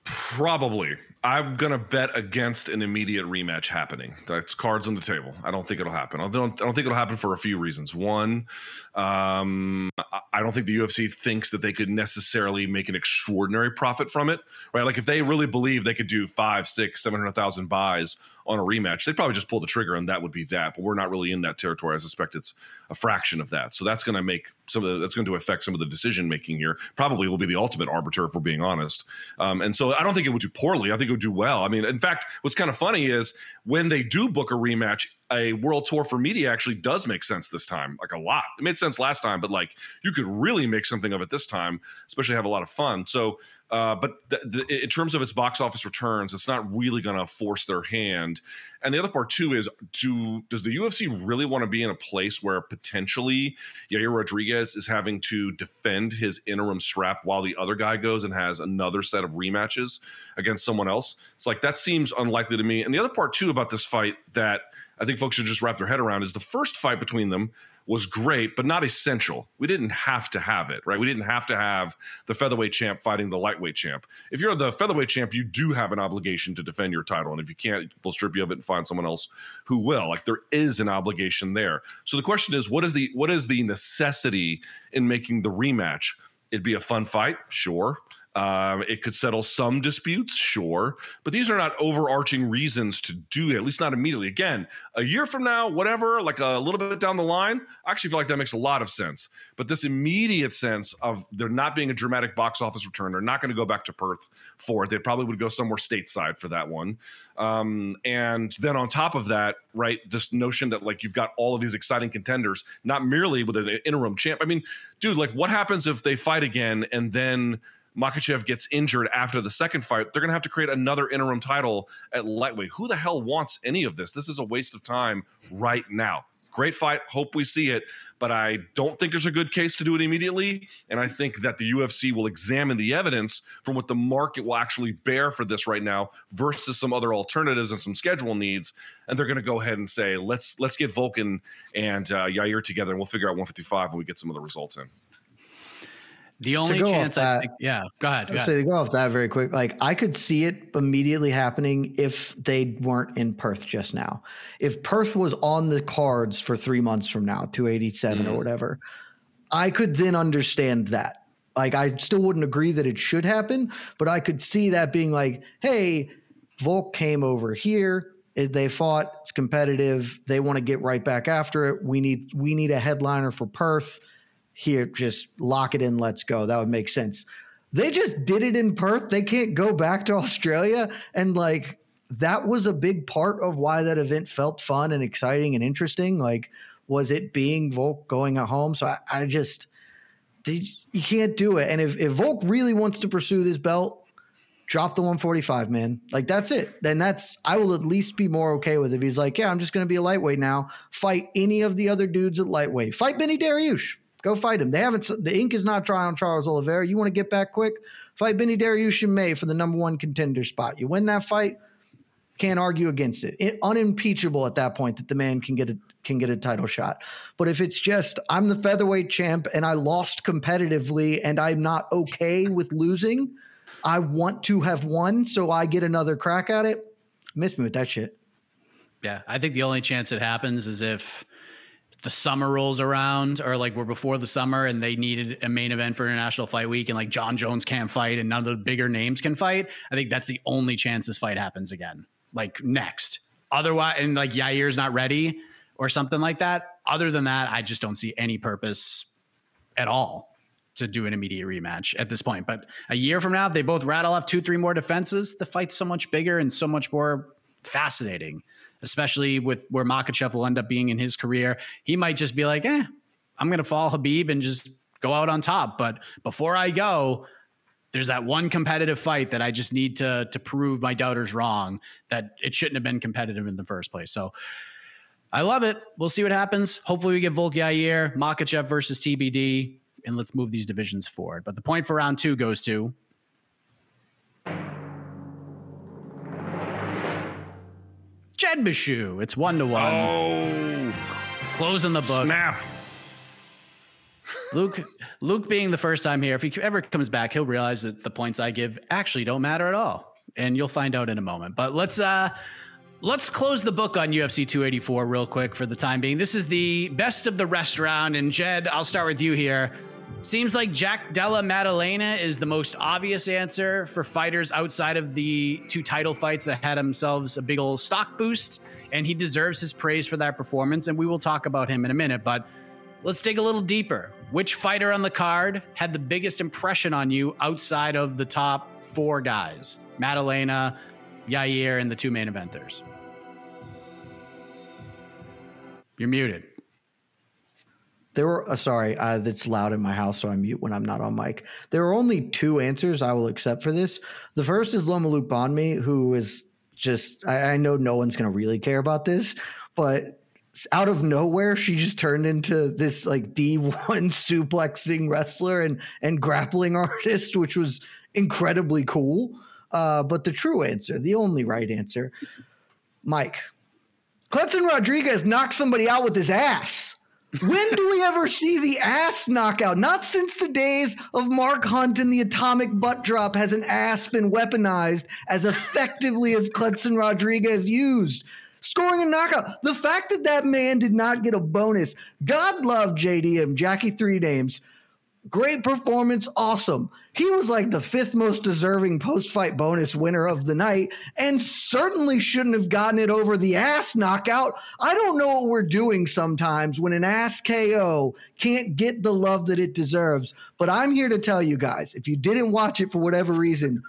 Probably. I'm gonna bet against an immediate rematch happening. That's cards on the table. I don't think it'll happen. I don't. I don't think it'll happen for a few reasons. One, um, I don't think the UFC thinks that they could necessarily make an extraordinary profit from it. Right? Like if they really believe they could do five, six, seven hundred thousand buys on a rematch, they'd probably just pull the trigger and that would be that. But we're not really in that territory. I suspect it's a fraction of that. So that's going to make some of the, that's going to affect some of the decision making here. Probably will be the ultimate arbiter if we're being honest. Um, and so I don't think it would do poorly. I think it would do well. I mean, in fact, what's kind of funny is when they do book a rematch, a world tour for media actually does make sense this time, like a lot. It made sense last time, but like you could really make something of it this time, especially have a lot of fun. So, uh, but th- th- in terms of its box office returns, it's not really going to force their hand. And the other part too is, do does the UFC really want to be in a place where potentially Yair Rodriguez is having to defend his interim strap while the other guy goes and has another set of rematches against someone else? It's like that seems unlikely to me. And the other part too about this fight that I think folks should just wrap their head around is the first fight between them was great, but not essential. We didn't have to have it, right? We didn't have to have the featherweight champ fighting the lightweight champ. If you're the featherweight champ, you do have an obligation to defend your title. And if you can't, they'll strip you of it and find someone else who will. Like there is an obligation there. So the question is, what is the what is the necessity in making the rematch? It'd be a fun fight, sure. Um, it could settle some disputes, sure, but these are not overarching reasons to do it, at least not immediately. Again, a year from now, whatever, like a little bit down the line, I actually feel like that makes a lot of sense. But this immediate sense of there not being a dramatic box office return, they're not going to go back to Perth for it. They probably would go somewhere stateside for that one. Um, and then on top of that, right, this notion that like you've got all of these exciting contenders, not merely with an interim champ. I mean, dude, like what happens if they fight again and then Makhachev gets injured after the second fight, they're going to have to create another interim title at lightweight. Who the hell wants any of this? This is a waste of time right now. Great fight. Hope we see it. But I don't think there's a good case to do it immediately. And I think that the UFC will examine the evidence from what the market will actually bear for this right now versus some other alternatives and some schedule needs. And they're going to go ahead and say, let's let's get Volkan and uh, Yair together and we'll figure out 155 when we get some of the results in. The only chance I think, yeah, go ahead. Go ahead. So to go off that very quick, like I could see it immediately happening if they weren't in Perth just now. If Perth was on the cards for three months from now, 287 mm-hmm. or whatever, I could then understand that. Like I still wouldn't agree that it should happen, but I could see that being like, hey, Volk came over here. They fought. It's competitive. They want to get right back after it. We need we need a headliner for Perth here, just lock it in, let's go. That would make sense. They just did it in Perth. They can't go back to Australia. And like, that was a big part of why that event felt fun and exciting and interesting. Like, was it being Volk going at home? So I, I just, they, you can't do it. And if, if Volk really wants to pursue this belt, drop the 145, man. Like that's it. Then that's I will at least be more okay with it. He's like, yeah, I'm just gonna be a lightweight now. Fight any of the other dudes at lightweight. Fight Benny Dariush. Go fight him. They haven't. The ink is not dry on Charles Oliveira. You want to get back quick? Fight Benny Dariush May for the number one contender spot. You win that fight. Can't argue against it. it. Unimpeachable at that point that the man can get a can get a title shot. But if it's just I'm the featherweight champ and I lost competitively and I'm not okay with losing, I want to have won so I get another crack at it. Miss me with that shit. Yeah, I think the only chance it happens is if the summer rolls around or like we're before the summer and they needed a main event for International Fight Week and like Jon Jones can't fight and none of the bigger names can fight, I think that's the only chance this fight happens again. Like next. Otherwise, and like Yair's not ready or something like that. Other than that, I just don't see any purpose at all to do an immediate rematch at this point. But a year from now, if they both rattle off two, three more defenses, the fight's so much bigger and so much more fascinating especially with where Makhachev will end up being in his career. He might just be like, eh, I'm going to fall Khabib and just go out on top. But before I go, there's that one competitive fight that I just need to to prove my doubters wrong that it shouldn't have been competitive in the first place. So I love it. We'll see what happens. Hopefully we get Volk Yair, Makhachev versus TBD, and let's move these divisions forward. But the point for round two goes to Jed Meshew. It's one to one. Oh, closing the book. Snap. Luke, Luke being the first time here, if he ever comes back, he'll realize that the points I give actually don't matter at all, and you'll find out in a moment. But let's uh, let's close the book on UFC 284 real quick for the time being. This is the best of the rest round, and Jed, I'll start with you here. Seems like Jack Della Maddalena is the most obvious answer for fighters outside of the two title fights that had themselves a big old stock boost, and he deserves his praise for that performance. And we will talk about him in a minute, but let's dig a little deeper. Which fighter on the card had the biggest impression on you outside of the top four guys? Maddalena, Yair, and the two main eventers. You're muted. There were uh, sorry, uh, that's loud in my house, so I mute when I'm not on mic. There are only two answers I will accept for this. The first is Loma Lookboonmee, who is just I, I know no one's gonna really care about this, but out of nowhere, she just turned into this like D1 suplexing wrestler and and grappling artist, which was incredibly cool. Uh, but the true answer, the only right answer, Mike, Kleydson Rodrigues knocked somebody out with his ass. When do we ever see the ass knockout? Not since the days of Mark Hunt and the atomic butt drop has an ass been weaponized as effectively as Kleydson Rodrigues used. Scoring a knockout. The fact that that man did not get a bonus. God love JDM, Jackie Three Names. Great performance, awesome. He was like the fifth most deserving post fight bonus winner of the night and certainly shouldn't have gotten it over the ass knockout. I don't know what we're doing sometimes when an ass KO can't get the love that it deserves. But I'm here to tell you guys if you didn't watch it for whatever reason,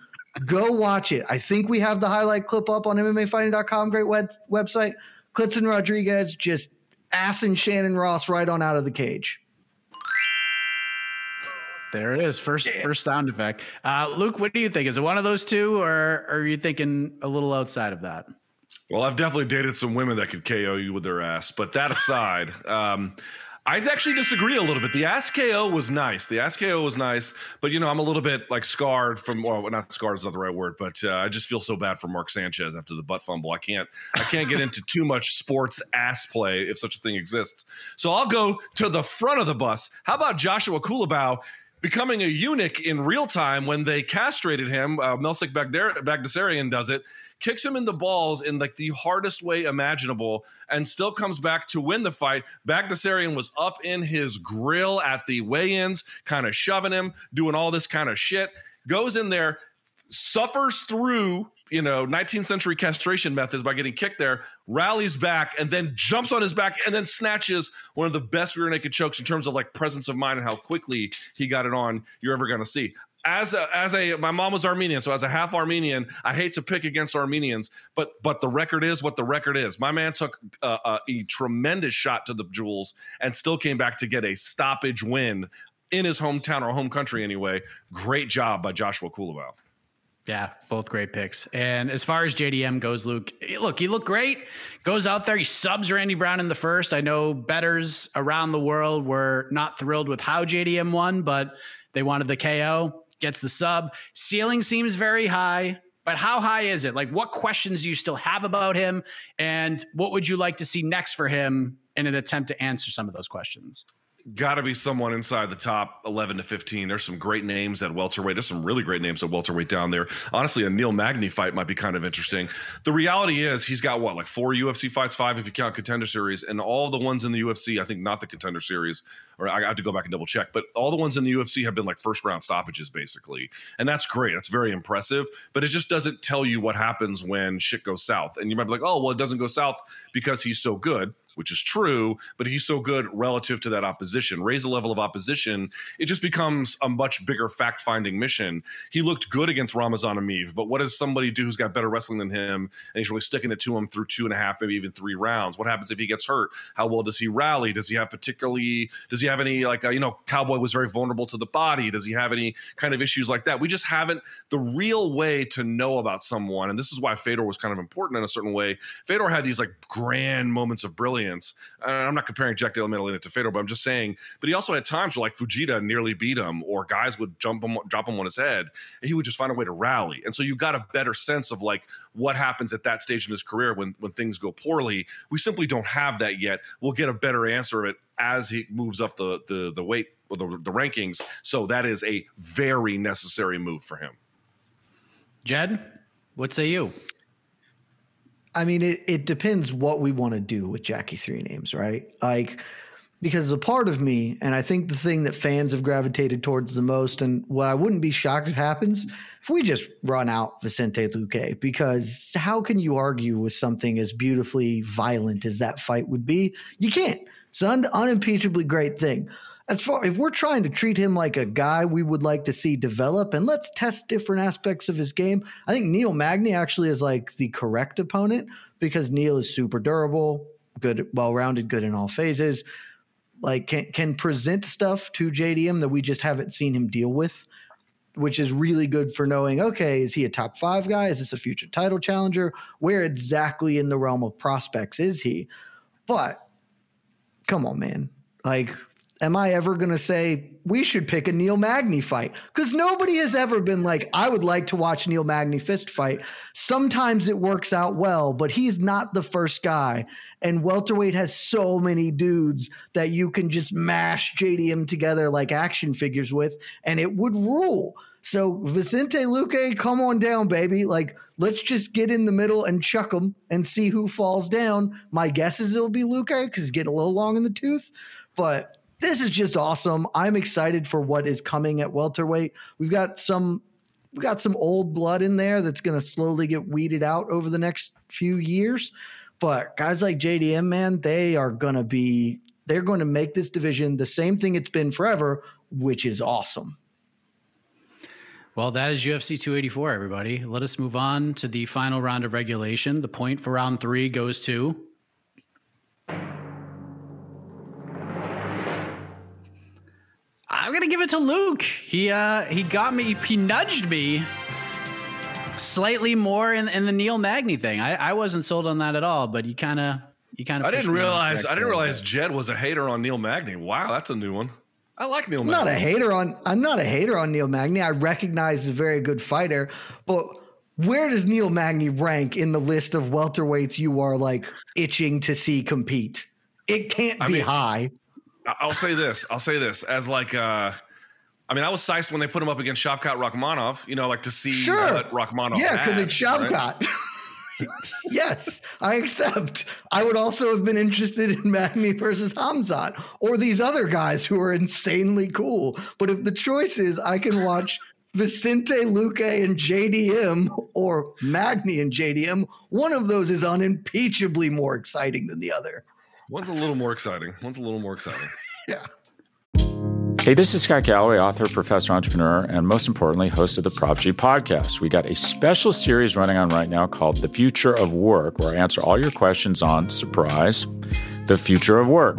go watch it. I think we have the highlight clip up on MMAfighting.com, great web- website. Kleydson Rodrigues just assing Shannon Ross right on out of the cage. There it is. First yeah. first sound effect. Uh, Luke, what do you think? Is it one of those two, or, or are you thinking a little outside of that? Well, I've definitely dated some women that could KO you with their ass. But that aside, um, I actually disagree a little bit. The ass KO was nice. The ass KO was nice, but you know I'm a little bit like scarred from. Well, not scarred is not the right word, but uh, I just feel so bad for Mark Sanchez after the butt fumble. I can't. I can't get into too much sports ass play if such a thing exists. So I'll go to the front of the bus. How about Joshua Culibao? Becoming a eunuch in real time when they castrated him. Uh, Melsik Baghdasaryan does it, kicks him in the balls in like the hardest way imaginable, and still comes back to win the fight. Baghdasaryan was up in his grill at the weigh-ins, kind of shoving him, doing all this kind of shit. Goes in there, suffers through you know 19th century castration methods by getting kicked there rallies back and then jumps on his back and then snatches one of the best rear naked chokes in terms of like presence of mind and how quickly he got it on you're ever going to see as a, as a my mom was Armenian, so as a half Armenian, I hate to pick against Armenians, but but the record is what the record is. My man took a, a, a tremendous shot to the jewels and still came back to get a stoppage win in his hometown or home country anyway. Great job by Joshua Culibao. Yeah, both great picks. And as far as JDM goes, Luke, look, he looked great. Goes out there, he subs Randy Brown in the first. I know betters around the world were not thrilled with how JDM won, but they wanted the KO. Gets the sub. Ceiling seems very high, but how high is it? Like, what questions do you still have about him? And what would you like to see next for him in an attempt to answer some of those questions? Got to be someone inside the top 11 to 15. There's some great names at welterweight. There's some really great names at welterweight down there. Honestly, a Neil Magny fight might be kind of interesting. The reality is he's got what, like four UFC fights, five if you count contender series, and all the ones in the UFC, I think not the contender series, or I have to go back and double check, but all the ones in the UFC have been like first round stoppages basically. And that's great. That's very impressive, but it just doesn't tell you what happens when shit goes south. And you might be like, oh, well, it doesn't go south because he's so good which is true, but he's so good relative to that opposition. Raise the level of opposition, it just becomes a much bigger fact finding mission. He looked good against Ramazan Emeev, but what does somebody do who's got better wrestling than him and he's really sticking it to him through two and a half, maybe even three rounds? What happens if he gets hurt? How well does he rally? Does he have particularly, does he have any, like, uh, you know, Cowboy was very vulnerable to the body. Does he have any kind of issues like that? We just haven't, the real way to know about someone, and this is why Fedor was kind of important in a certain way. Fedor had these like grand moments of brilliance And I'm not comparing Jack Della Maddalena to Fedor, but I'm just saying. But he also had times where like Fujita nearly beat him, or guys would jump him, drop him on his head, he would just find a way to rally. And so you got a better sense of like what happens at that stage in his career when when things go poorly. We simply don't have that yet. We'll get a better answer of it as he moves up the the the weight or the, the rankings. So that is a very necessary move for him. Jed, what say you? I mean, it, it depends what we want to do with Jackie Three Names, right? Like, because a part of me, and I think the thing that fans have gravitated towards the most, and what I wouldn't be shocked if happens, if we just run out Vicente Luque, because how can you argue with something as beautifully violent as that fight would be? You can't. It's an un- unimpeachably great thing as far if we're trying to treat him like a guy we would like to see develop and let's test different aspects of his game i think neil magny actually is like the correct opponent because neil is super durable good well-rounded good in all phases. Like can can present stuff to jdm that we just haven't seen him deal with which is really good for knowing okay is he a top five guy? Is this a future title challenger? Where exactly in the realm of prospects is he? But come on man. Like am I ever going to say we should pick a Neil Magny fight? Because nobody has ever been like, I would like to watch Neil Magny fist fight. Sometimes it works out well, but he's not the first guy. And welterweight has so many dudes that you can just mash JDM together like action figures with, and it would rule. So Vicente Luque, come on down, baby. Like, let's just get in the middle and chuck them and see who falls down. My guess is it'll be Luque because he's getting a little long in the tooth. But this is just awesome. I'm excited for what is coming at welterweight. We've got some we've got some old blood in there that's going to slowly get weeded out over the next few years. But guys like JDM, man, they are going to be they're going to make this division the same thing it's been forever, which is awesome. Well, that is UFC 284, everybody. Let us move on to the final round of regulation. The point for round three goes to gonna give it to Luke. He uh he got me. He nudged me slightly more in, in the Neil Magny thing. I, I wasn't sold on that at all, but you kind of you kind of. I didn't realize. I didn't realize Jed was a hater on Neil Magny. Wow, that's a new one. I like Neil. I'm Magny. not a hater on. I'm not a hater on Neil Magny. I recognize he's a very good fighter, but where does Neil Magny rank in the list of welterweights you are like itching to see compete? It can't I be mean, high. I'll say this. I'll say this as like. uh I mean, I was psyched when they put him up against Shavkat Rakhmonov. You know, like to see Sure. what Rakhmonov. Yeah, because it's right? Yes, I accept. I would also have been interested in Magny versus Hamzat or these other guys who are insanely cool. But if the choice is I can watch Vicente Luque and JDM or Magny and JDM, one of those is unimpeachably more exciting than the other. One's a little more exciting. One's a little more exciting. Yeah. Hey, this is Scott Galloway, author, professor, entrepreneur, and most importantly, host of the Prop G podcast. We got a special series running on right now called The Future of Work, where I answer all your questions on surprise, the future of work.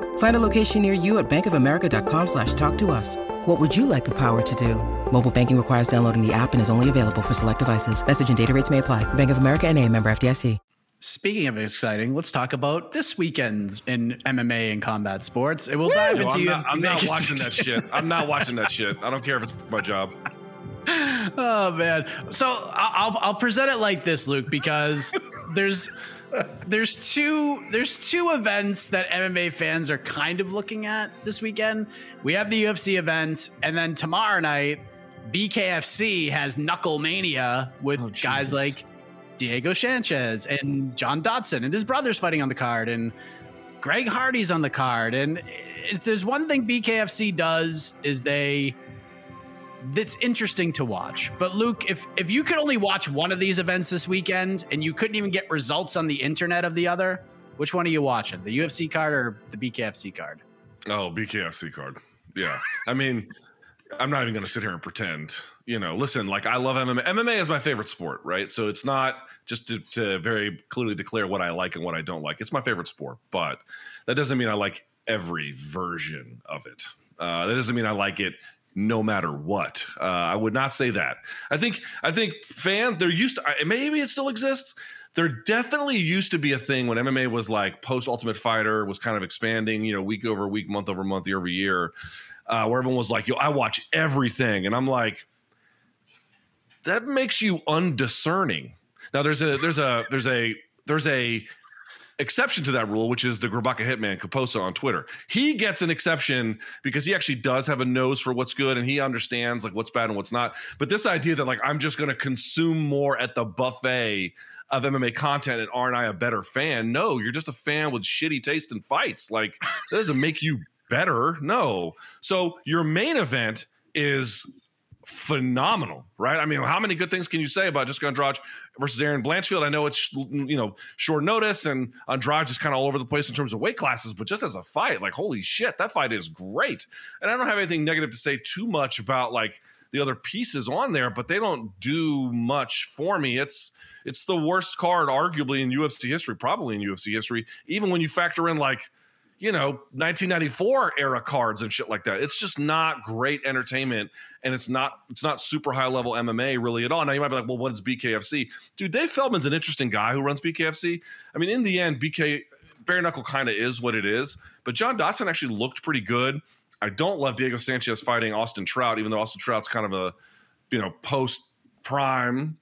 Find a location near you at bankofamerica.com slash talk to us. What would you like the power to do? Mobile banking requires downloading the app and is only available for select devices. Message and data rates may apply. Bank of America and a member FDIC. Speaking of exciting, let's talk about this weekend in MMA and combat sports. And we'll dive into I'm, not, I'm not watching that shit. I'm not watching that shit. I don't care if it's my job. oh man so I'll, I'll present it like this luke because there's there's two there's two events that mma fans are kind of looking at this weekend. We have the ufc event and then tomorrow night bkfc has KnuckleMania with Oh, guys like diego sanchez and john dodson and his brothers fighting on the card and Greg Hardy's on the card, and if there's one thing BKFC does is they that's interesting to watch. But Luke, if if you could only watch one of these events this weekend and you couldn't even get results on the internet of the other, which one are you watching? The UFC card or the BKFC card? Oh, BKFC card. Yeah. I mean, I'm not even going to sit here and pretend. You know, listen, like I love MMA. MMA is my favorite sport, right? So it's not just to, to very clearly declare what I like and what I don't like. It's my favorite sport, but that doesn't mean I like every version of it. Uh, that doesn't mean I like it no matter what. Uh, I would not say that. I think I think fan there used to maybe it still exists. There definitely used to be a thing when MMA was like post Ultimate Fighter was kind of expanding, you know, week over week, month over month, year over year, uh, where everyone was like, "Yo, I watch everything," and I'm like, that makes you undiscerning. Now there's a there's a there's a there's a exception to that rule, which is the Grabaka hitman Caposa on Twitter. He gets an exception because he actually does have a nose for what's good and he understands like what's bad and what's not. But this idea that like I'm just going to consume more at the buffet of MMA content and aren't I a better fan? No, you're just a fan with shitty taste in fights. Like that doesn't make you better. No. So your main event is phenomenal, right? I mean, how many good things can you say about Jessica Andrade versus Erin Blanchfield? I know it's you know short notice and Andrade is kind of all over the place in terms of weight classes, but just as a fight, like holy shit, that fight is great. And I don't have anything negative to say too much about like the other pieces on there, but they don't do much for me. It's it's the worst card arguably in UFC history, probably in UFC history, even when you factor in like you know 1994 era cards and shit like that. It's just not great entertainment and it's not it's not super high level mma really at all. Now you might be like well what is bkfc dude dave feldman's an interesting guy who runs bkfc i mean in the end bk bare knuckle kind of is what it is but john dodson actually looked pretty good. I don't love diego sanchez fighting austin trout even though austin trout's kind of a you know post prime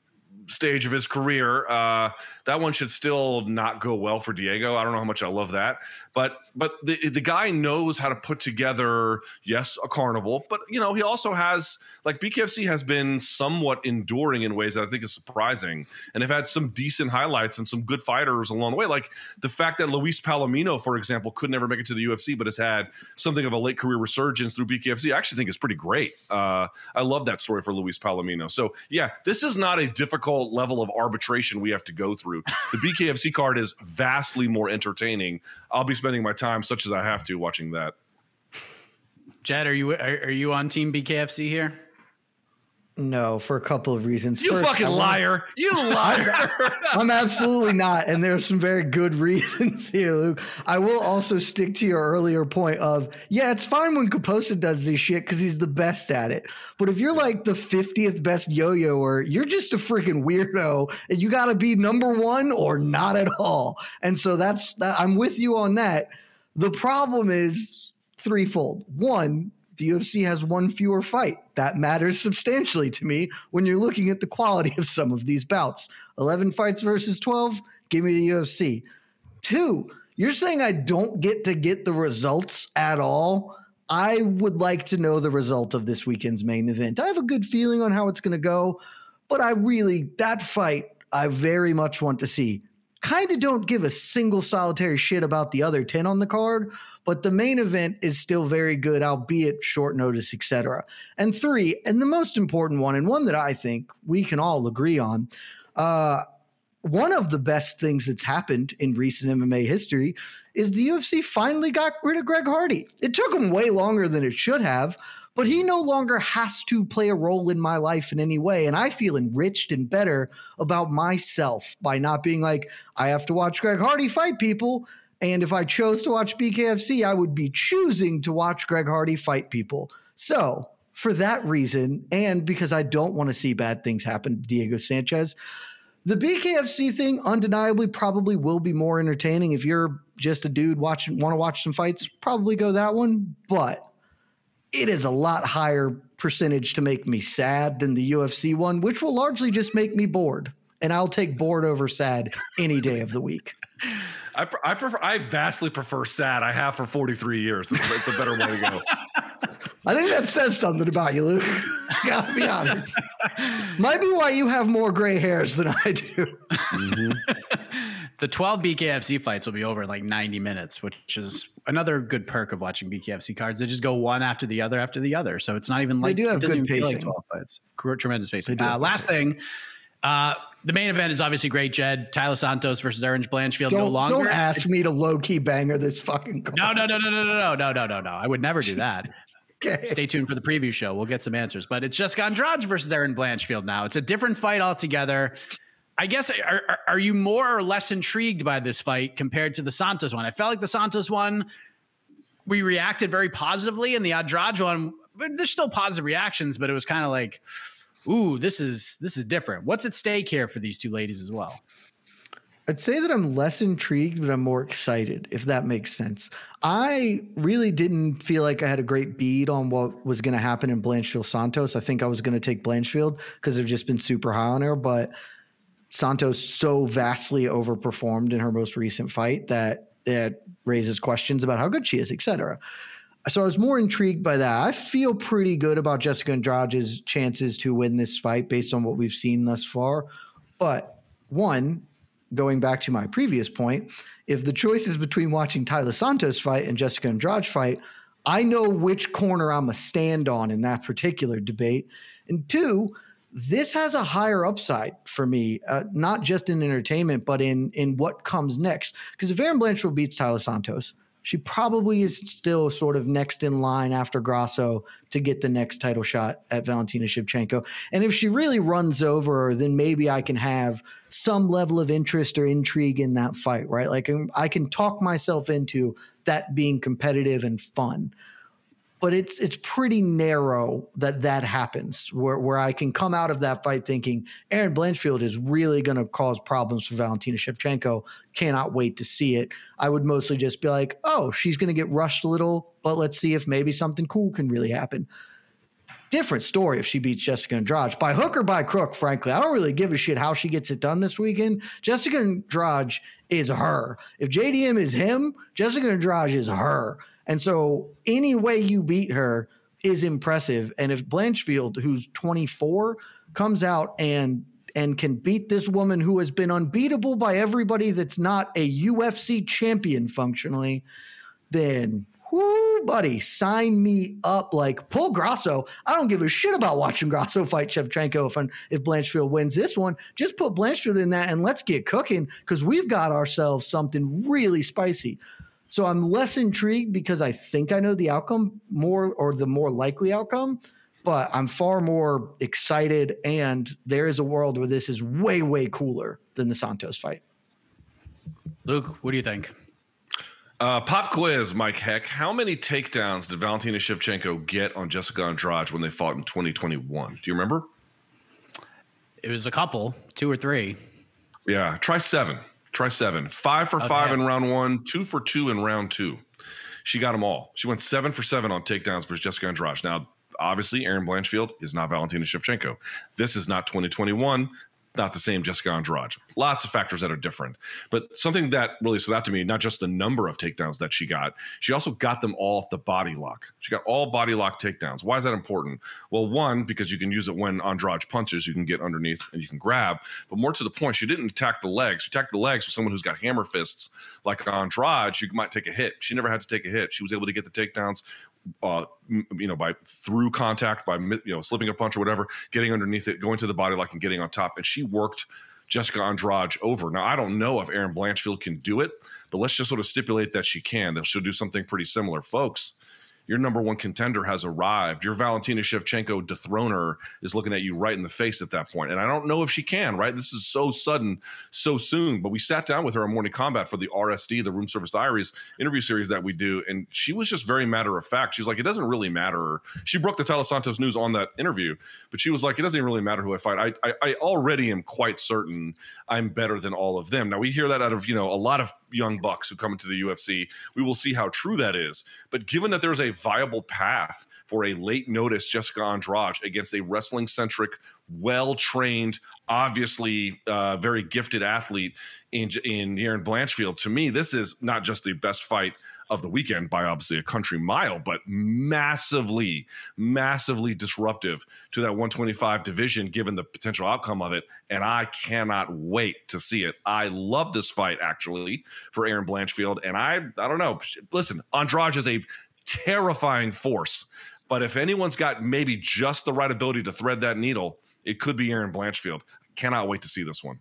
stage of his career. Uh, that one should still not go well for Diego. I don't know how much I love that, but but the the guy knows how to put together yes a carnival, but you know he also has like BKFC has been somewhat enduring in ways that I think is surprising, and they've had some decent highlights and some good fighters along the way. Like the fact that Luis Palomino, for example, could never make it to the UFC, but has had something of a late career resurgence through BKFC. I actually think is pretty great. Uh, I love that story for Luis Palomino. So yeah, this is not a difficult level of arbitration we have to go through. The BKFC card is vastly more entertaining. I'll be spending my time, such as I have to, watching that. Jed, are you are, are you on Team BKFC here? No, for a couple of reasons. You First, fucking liar. You liar. I'm absolutely not. And there's some very good reasons here, Luke. I will also stick to your earlier point of, yeah, it's fine when Caposa does this shit because he's the best at it. But if you're like the 50th best yo-yoer, you're just a freaking weirdo and you got to be number one or not at all. And so that's, that, I'm with you on that. The problem is threefold. One, the UFC has one fewer fight. That matters substantially to me when you're looking at the quality of some of these bouts. 11 fights versus 12, give me the UFC. Two, you're saying I don't get to get the results at all. I would like to know the result of this weekend's main event. I have a good feeling on how it's going to go, but I really, that fight, I very much want to see kind of don't give a single solitary shit about the other 10 on the card, but the main event is still very good, albeit short notice, etc. And three, and the most important one, and one that I think we can all agree on, uh, one of the best things that's happened in recent MMA history is the UFC finally got rid of Greg Hardy. It took them way longer than it should have, but he no longer has to play a role in my life in any way. And I feel enriched and better about myself by not being like, I have to watch Greg Hardy fight people. And if I chose to watch BKFC, I would be choosing to watch Greg Hardy fight people. So, for that reason, and because I don't want to see bad things happen to Diego Sanchez, the BKFC thing undeniably probably will be more entertaining. If you're just a dude watching, want to watch some fights, probably go that one. But it is a lot higher percentage to make me sad than the UFC one, which will largely just make me bored. And I'll take bored over sad any day of the week. I, I prefer. I vastly prefer sad. I have for forty three years. It's, it's, a better way to go. I think that says something about you, Luke. Gotta be honest. Might be why you have more gray hairs than I do. Mm-hmm. the 12 BKFC fights will be over in like 90 minutes, which is another good perk of watching BKFC cards. They just go one after the other after the other. So it's not even like they do have good pacing. Like 12 fights. Tremendous pacing. Uh, last thing, uh, the main event is obviously great, Jed. Taila Santos versus Erin Blanchfield. Don't, no longer. Don't ask me to low key banger this fucking. Card. No, no, no, no, no, no, no, no, no, no. I would never do that. Okay. Stay tuned for the preview show. We'll get some answers. But it's just Andrade versus Erin Blanchfield now. It's a different fight altogether. I guess are, are you more or less intrigued by this fight compared to the Santos one? I felt like the Santos one we reacted very positively, and the Andrade one there's still positive reactions, but it was kind of like, ooh, this is this is different. What's at stake here for these two ladies as well? I'd say that I'm less intrigued, but I'm more excited, if that makes sense. I really didn't feel like I had a great bead on what was going to happen in Blanchfield Santos. I think I was going to take Blanchfield because I've just been super high on her, but Santos so vastly overperformed in her most recent fight that it raises questions about how good she is, etc. So I was more intrigued by that. I feel pretty good about Jessica Andrade's chances to win this fight based on what we've seen thus far. But one, going back to my previous point, if the choice is between watching Taila Santos fight and Jessica Andrade fight, I know which corner I'm a stand on in that particular debate. And two, this has a higher upside for me, uh, not just in entertainment, but in in what comes next. Because if Erin Blanchfield beats Taila Santos, she probably is still sort of next in line after Grasso to get the next title shot at Valentina Shevchenko. And if she really runs over her, then maybe I can have some level of interest or intrigue in that fight, right? Like um, I can talk myself into that being competitive and fun but it's it's pretty narrow that that happens where, where I can come out of that fight thinking Erin Blanchfield is really going to cause problems for Valentina Shevchenko. Cannot wait to see it. I would mostly just be like, oh, she's going to get rushed a little, but let's see if maybe something cool can really happen. Different story if she beats Jessica Andrade by hook or by crook. Frankly, I don't really give a shit how she gets it done this weekend. Jessica Andrade is her. If JDM is him, Jessica Andrade is her. And so any way you beat her is impressive. And if Blanchfield, who's 24, comes out and and can beat this woman who has been unbeatable by everybody that's not a UFC champion functionally, then whoo, buddy, sign me up. Like pull Grasso. I don't give a shit about watching Grasso fight Shevchenko if, if Blanchfield wins this one. Just put Blanchfield in that and let's get cooking because we've got ourselves something really spicy. So I'm less intrigued because I think I know the outcome more or the more likely outcome, but I'm far more excited. And there is a world where this is way, way cooler than the Santos fight. Luke, what do you think? Uh, pop quiz, Mike Heck. How many takedowns did Valentina Shevchenko get on Jessica Andrade when they fought in 2021? Do you remember? It was a couple, two or three. Yeah, try seven. Try seven. Five for okay. five in round one, two for two in round two. She got them all. She went seven for seven on takedowns versus Jessica Andrade. Now, obviously, Erin Blanchfield is not Valentina Shevchenko. This is not 2021 not the same Jessica Andrade. Lots of factors that are different. But something that really stood out to me, not just the number of takedowns that she got, she also got them all off the body lock. She got all body lock takedowns. Why is that important? Well, one, because you can use it when Andrade punches, you can get underneath and you can grab. But more to the point, she didn't attack the legs. She attacked the legs with someone who's got hammer fists like Andrade. She might take a hit. She never had to take a hit. She was able to get the takedowns uh, you know, by through contact, by you know, slipping a punch or whatever, getting underneath it, going to the body lock and getting on top. And she worked Jessica Andrade over. Now, I don't know if Erin Blanchfield can do it, but let's just sort of stipulate that she can. That she'll do something pretty similar, folks your number one contender has arrived. Your Valentina Shevchenko dethroner is looking at you right in the face at that point. And I don't know if she can, right? This is so sudden, so soon. But we sat down with her on Morning Kombat for the RSD, the Room Service Diaries interview series that we do. And she was just very matter of fact. She's like, it doesn't really matter. She broke the Taila Santos news on that interview, but she was like, it doesn't really matter who I fight. I, I, I already am quite certain I'm better than all of them. Now, we hear that out of, you know, a lot of young bucks who come into the UFC. We will see how true that is. But given that there's a viable path for a late notice Jessica Andrade against a wrestling centric, well trained, obviously uh, very gifted athlete in in Erin Blanchfield. To me, this is not just the best fight of the weekend by obviously a country mile, but massively, massively disruptive to that 125 division, given the potential outcome of it. And I cannot wait to see it. I love this fight actually for Erin Blanchfield, and I I don't know. Listen, Andrade is a terrifying force. But if anyone's got maybe just the right ability to thread that needle, it could be Erin Blanchfield. Cannot wait to see this one.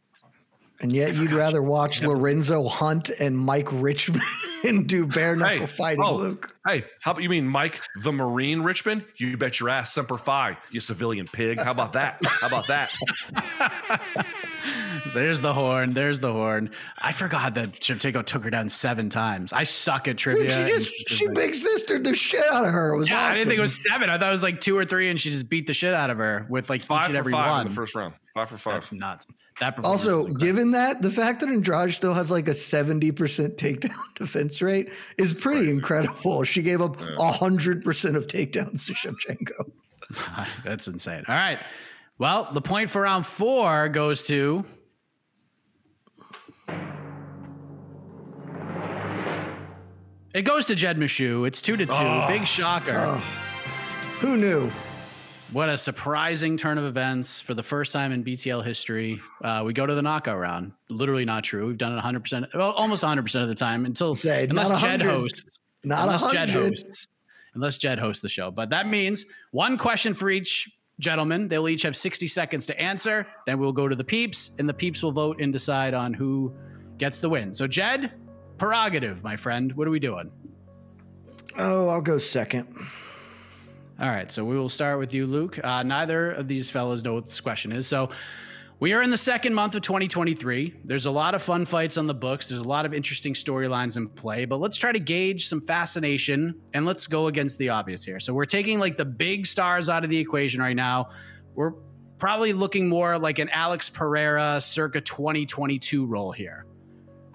And yet you'd rather watch Lorenzo Hunt and Mike Richman do bare knuckle hey, fighting, oh, Luke. Hey, how about you mean Mike the Marine Richman? You bet your ass, Semper Fi, you civilian pig. How about that? How about that? There's the horn. There's the horn. I forgot that Shevchenko took her down seven times. I suck at trivia. Dude, she just she big sistered the shit out of her. It was yeah, awesome. I didn't think it was seven. I thought it was like two or three, and she just beat the shit out of her with like five each and every five one. in the first round. Five for five. That's nuts. That also, given that the fact that Andrade still has like a seventy percent takedown defense rate is pretty Crazy. incredible. She gave up hundred yeah. percent of takedowns to Shevchenko. That's insane. All right. Well, the point for round four goes to It goes to Jed Meshew. It's two to two. Oh, Big shocker. Oh. Who knew? What a surprising turn of events for the first time in BTL history. Uh, we go to the knockout round. Literally not true. We've done it 100%, well, almost 100% of the time until Say, unless Jed hosts. Not unless Jed hosts. Unless Jed hosts the show. But that means one question for each gentleman. They'll each have 60 seconds to answer. Then we'll go to the peeps, and the peeps will vote and decide on who gets the win. So, Jed, prerogative, my friend. What are we doing? Oh, I'll go second. All right, so we will start with you, Luke. Uh, neither of these fellas know what this question is. So we are in the second month of 2023. There's a lot of fun fights on the books. There's a lot of interesting storylines in play, but let's try to gauge some fascination and let's go against the obvious here. So we're taking like the big stars out of the equation right now. We're probably looking more like an Alex Pereira circa 2022 role here.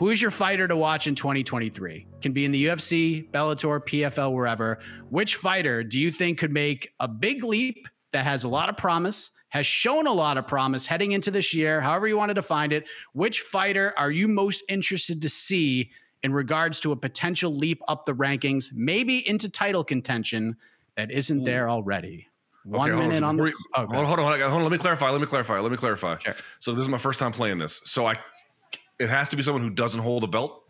Who is your fighter to watch in 2023? Can be in the UFC, Bellator, PFL, wherever. Which fighter do you think could make a big leap that has a lot of promise, has shown a lot of promise heading into this year, however you want to define it? Which fighter are you most interested to see in regards to a potential leap up the rankings, maybe into title contention that isn't there already? One okay, minute on, on the. You, oh, hold, on, hold on, hold on. Let me clarify. Let me clarify. Let me clarify. Sure. So this is my first time playing this. So I it has to be someone who doesn't hold a belt.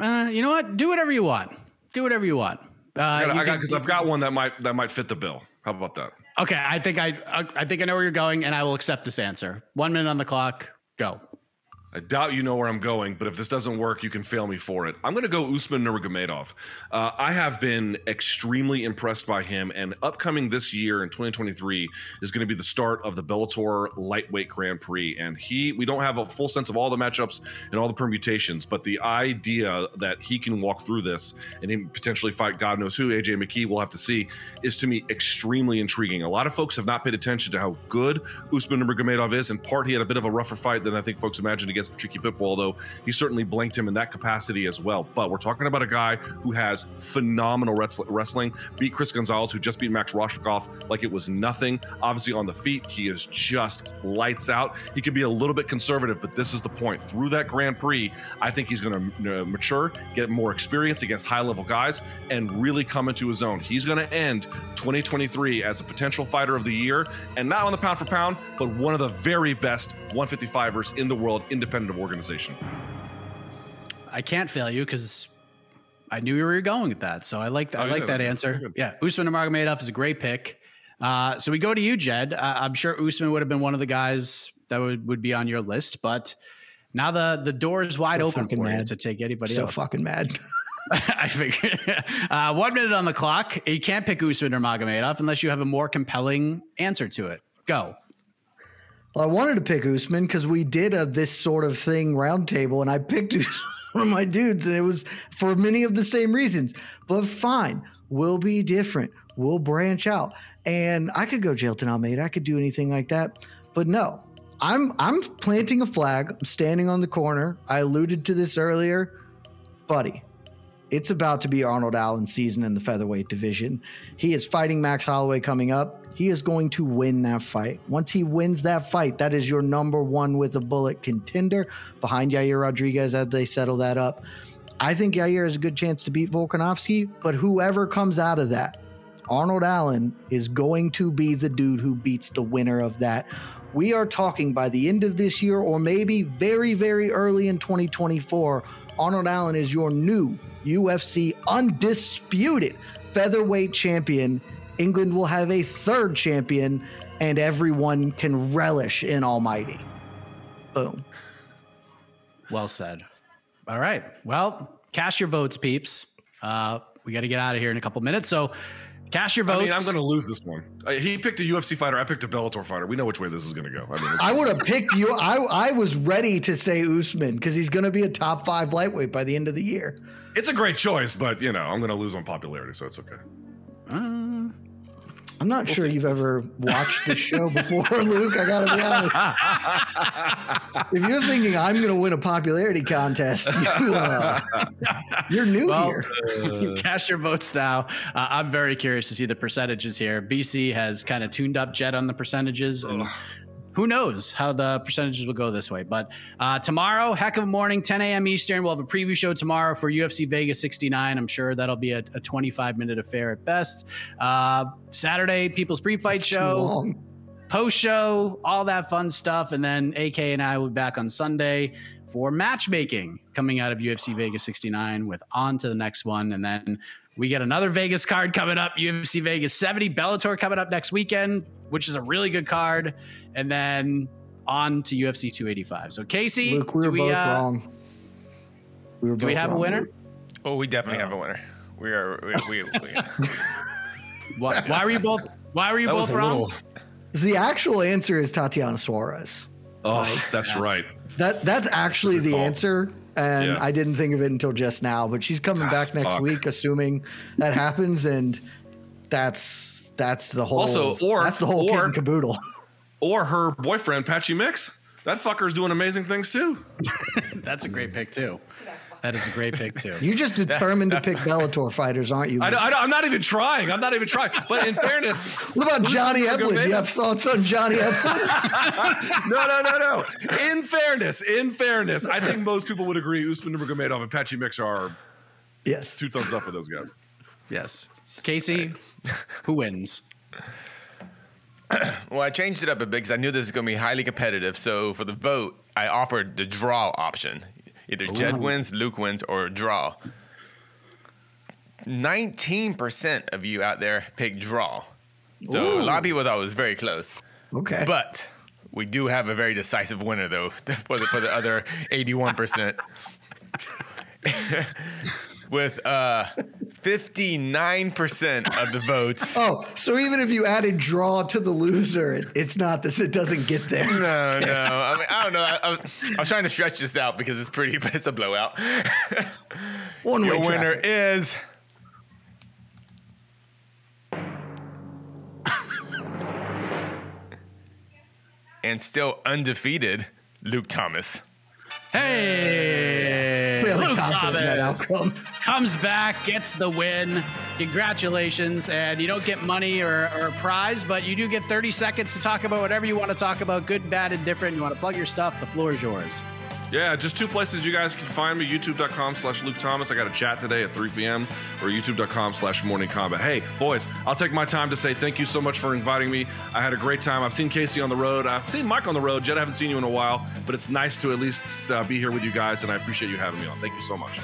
Uh, you know what? Do whatever you want. Do whatever you want. Uh, I got because I've got one that might that might fit the bill. How about that? Okay, I think I I think I know where you're going, and I will accept this answer. One minute on the clock. Go. I doubt you know where I'm going, but if this doesn't work, you can fail me for it. I'm going to go Usman Nurmagomedov. Uh, I have been extremely impressed by him, and upcoming this year in 2023 is going to be the start of the Bellator Lightweight Grand Prix. And he, we don't have a full sense of all the matchups and all the permutations, but the idea that he can walk through this and potentially fight God knows who, AJ McKee, we'll have to see, is to me extremely intriguing. A lot of folks have not paid attention to how good Usman Nurmagomedov is. In part, he had a bit of a rougher fight than I think folks imagined against Patricky Pitbull, though he certainly blanked him in that capacity as well. But we're talking about a guy who has phenomenal wrestling, beat Chris Gonzalez, who just beat Max Rohskopf like it was nothing. Obviously, on the feet, he is just lights out. He can be a little bit conservative, but this is the point. Through that Grand Prix, I think he's going to uh, mature, get more experience against high level guys, and really come into his own. He's going to end 2023 as a potential fighter of the year, and not on the pound for pound, but one of the very best 155ers in the world, independent of organization. I can't fail you because I knew where you were going with that. So I like that. Oh, I like that answer. Yeah, Usman Nurmagomedov is a great pick. Uh, so we go to you, Jed. Uh, I'm sure Usman would have been one of the guys that would, would be on your list, but now the the door is wide so open for mad. you to take anybody so else. So fucking mad. I figured. Uh, one minute on the clock. You can't pick Usman Nurmagomedov unless you have a more compelling answer to it. Go. Well, I wanted to pick Usman because we did a this sort of thing roundtable, and I picked one of my dudes, and it was for many of the same reasons. But fine, we'll be different. We'll branch out, and I could go jail Jailton Almeida. I could do anything like that, but no. I'm I'm planting a flag. I'm standing on the corner. I alluded to this earlier, buddy. it's about to be Arnold Allen's season in the featherweight division. He is fighting Max Holloway coming up. He is going to win that fight. Once he wins that fight, that is your number one with a bullet contender behind Yair Rodriguez as they settle that up. I think Yair has a good chance to beat Volkanovski, but whoever comes out of that, Arnold Allen is going to be the dude who beats the winner of that. We are talking by the end of this year or maybe very, very early in 2024. Arnold Allen is your new UFC undisputed featherweight champion. England will have a third champion, and everyone can relish in Almighty. Boom. Well said. All right. Well, cast your votes, peeps. Uh, we got to get out of here in a couple minutes. So cast your votes. I mean, I'm going to lose this one. Uh, he picked a UFC fighter. I picked a Bellator fighter. We know which way this is going to go. I mean, I would have picked you. I, I was ready to say Usman because he's going to be a top five lightweight by the end of the year. It's a great choice, but you know, I'm going to lose on popularity, so it's okay. Uh, I'm not we'll sure see. you've ever watched this show before, Luke. I gotta be honest. if you're thinking I'm going to win a popularity contest, you, uh, you're new well, here. Uh, cast your votes now. Uh, I'm very curious to see the percentages here. BC has kind of tuned up Jed on the percentages, and who knows how the percentages will go this way. But uh, tomorrow, heck of a morning, 10 a.m. Eastern. We'll have a preview show tomorrow for UFC Vegas 69. I'm sure that'll be a, a 25 minute affair at best. Uh, Saturday, People's Pre Fight Show, post show, all that fun stuff. And then AK and I will be back on Sunday for matchmaking coming out of UFC Vegas 69 with on to the next one. And then we get another Vegas card coming up, UFC Vegas 70, Bellator coming up next weekend which is a really good card, and then on to UFC 285. So Casey, Luke, we do we, both uh, wrong. We do we have wrong. a winner? Oh, we definitely have a winner. We are. We. we, we why, why were you both? Why were you that both wrong? Little... The actual answer is Tatiana Suarez. Oh, like, that's, that's right. That that's actually the fault. answer, and yeah. I didn't think of it until just now. But she's coming ah, back next fuck. week, assuming that happens, and that's that's the whole. Also, or that's the whole or, kit and caboodle. Or her boyfriend, Patchy Mix. That fucker's doing amazing things too. that's a great pick too. That is a great pick too. You're just determined to pick Bellator fighters, aren't you? I, am not even trying. I'm not even trying. But in fairness, what about Johnny Eblen? Do you have thoughts on Johnny Eblen? no, no, no, no. In fairness, in fairness, I think most people would agree Usman Nurmagomedov and Patchy Mix are yes two thumbs up for those guys. Yes. Casey, who wins? well, I changed it up a bit because I knew this was going to be highly competitive. So for the vote, I offered the draw option. Either Jed wins, Luke wins, or draw. 19% of you out there picked draw. So Ooh. a lot of people thought it was very close. Okay. But we do have a very decisive winner, though, for the, for the other 81%. with uh, 59% of the votes. Oh, so even if you added draw to the loser, it, it's not this, it doesn't get there. No, no. I mean, I don't know. I, I, was, I was trying to stretch this out because it's pretty, but it's a blowout. One Your winner traffic. is. and still undefeated, Luke Thomas. Hey, really Luke Thomas comes back, gets the win. Congratulations. And you don't get money or, or, a prize, but you do get 30 seconds to talk about whatever you want to talk about good, bad, and different. You want to plug your stuff, the floor is yours. Yeah, just two places you guys can find me youtube.com slash Luke Thomas. I got a chat today at 3 p.m. or youtube.com slash morning kombat. Hey, boys, I'll take my time to say thank you so much for inviting me. I had a great time. I've seen Casey on the road. I've seen Mike on the road. Jed, I haven't seen you in a while, but it's nice to at least uh, be here with you guys, and I appreciate you having me on. Thank you so much.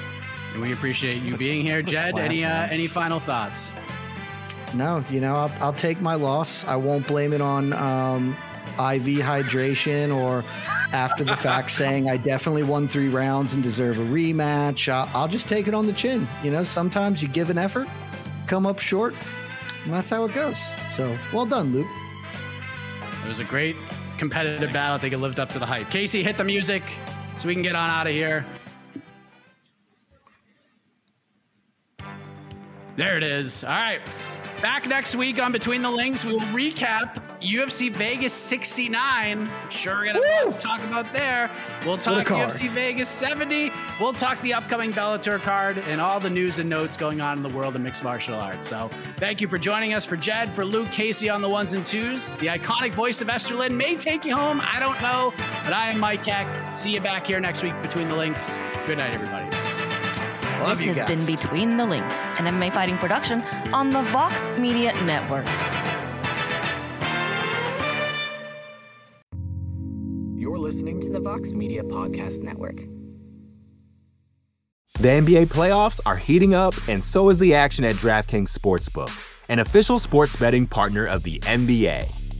And we appreciate you being here. Jed, any, uh, any final thoughts? No, you know, I'll, I'll, take my loss. I won't blame it on um, IV hydration or after the fact saying I definitely won three rounds and deserve a rematch. I'll, I'll just take it on the chin. You know, sometimes you give an effort, come up short, and that's how it goes. So well done, Luke. It was a great competitive battle. I think it lived up to the hype. Casey, hit the music so we can get on out of here. There it is. All right. Back next week on Between the Links, we will recap UFC Vegas 69. Sure we're gonna have to talk about there. We'll talk. UFC Vegas 70. We'll talk the upcoming Bellator card and all the news and notes going on in the world of mixed martial arts. So thank you for joining us. For Jed, for Luke, Casey on the ones and twos, the iconic voice of Esther Lin may take you home. I don't know, but I am Mike Heck. See you back here next week between the links. Good night, everybody. Love this you has guys. been Between the Links, an MMA fighting production on the Vox Media Network. You're listening to the Vox Media Podcast Network. The NBA playoffs are heating up, and so is the action at DraftKings Sportsbook, an official sports betting partner of the NBA.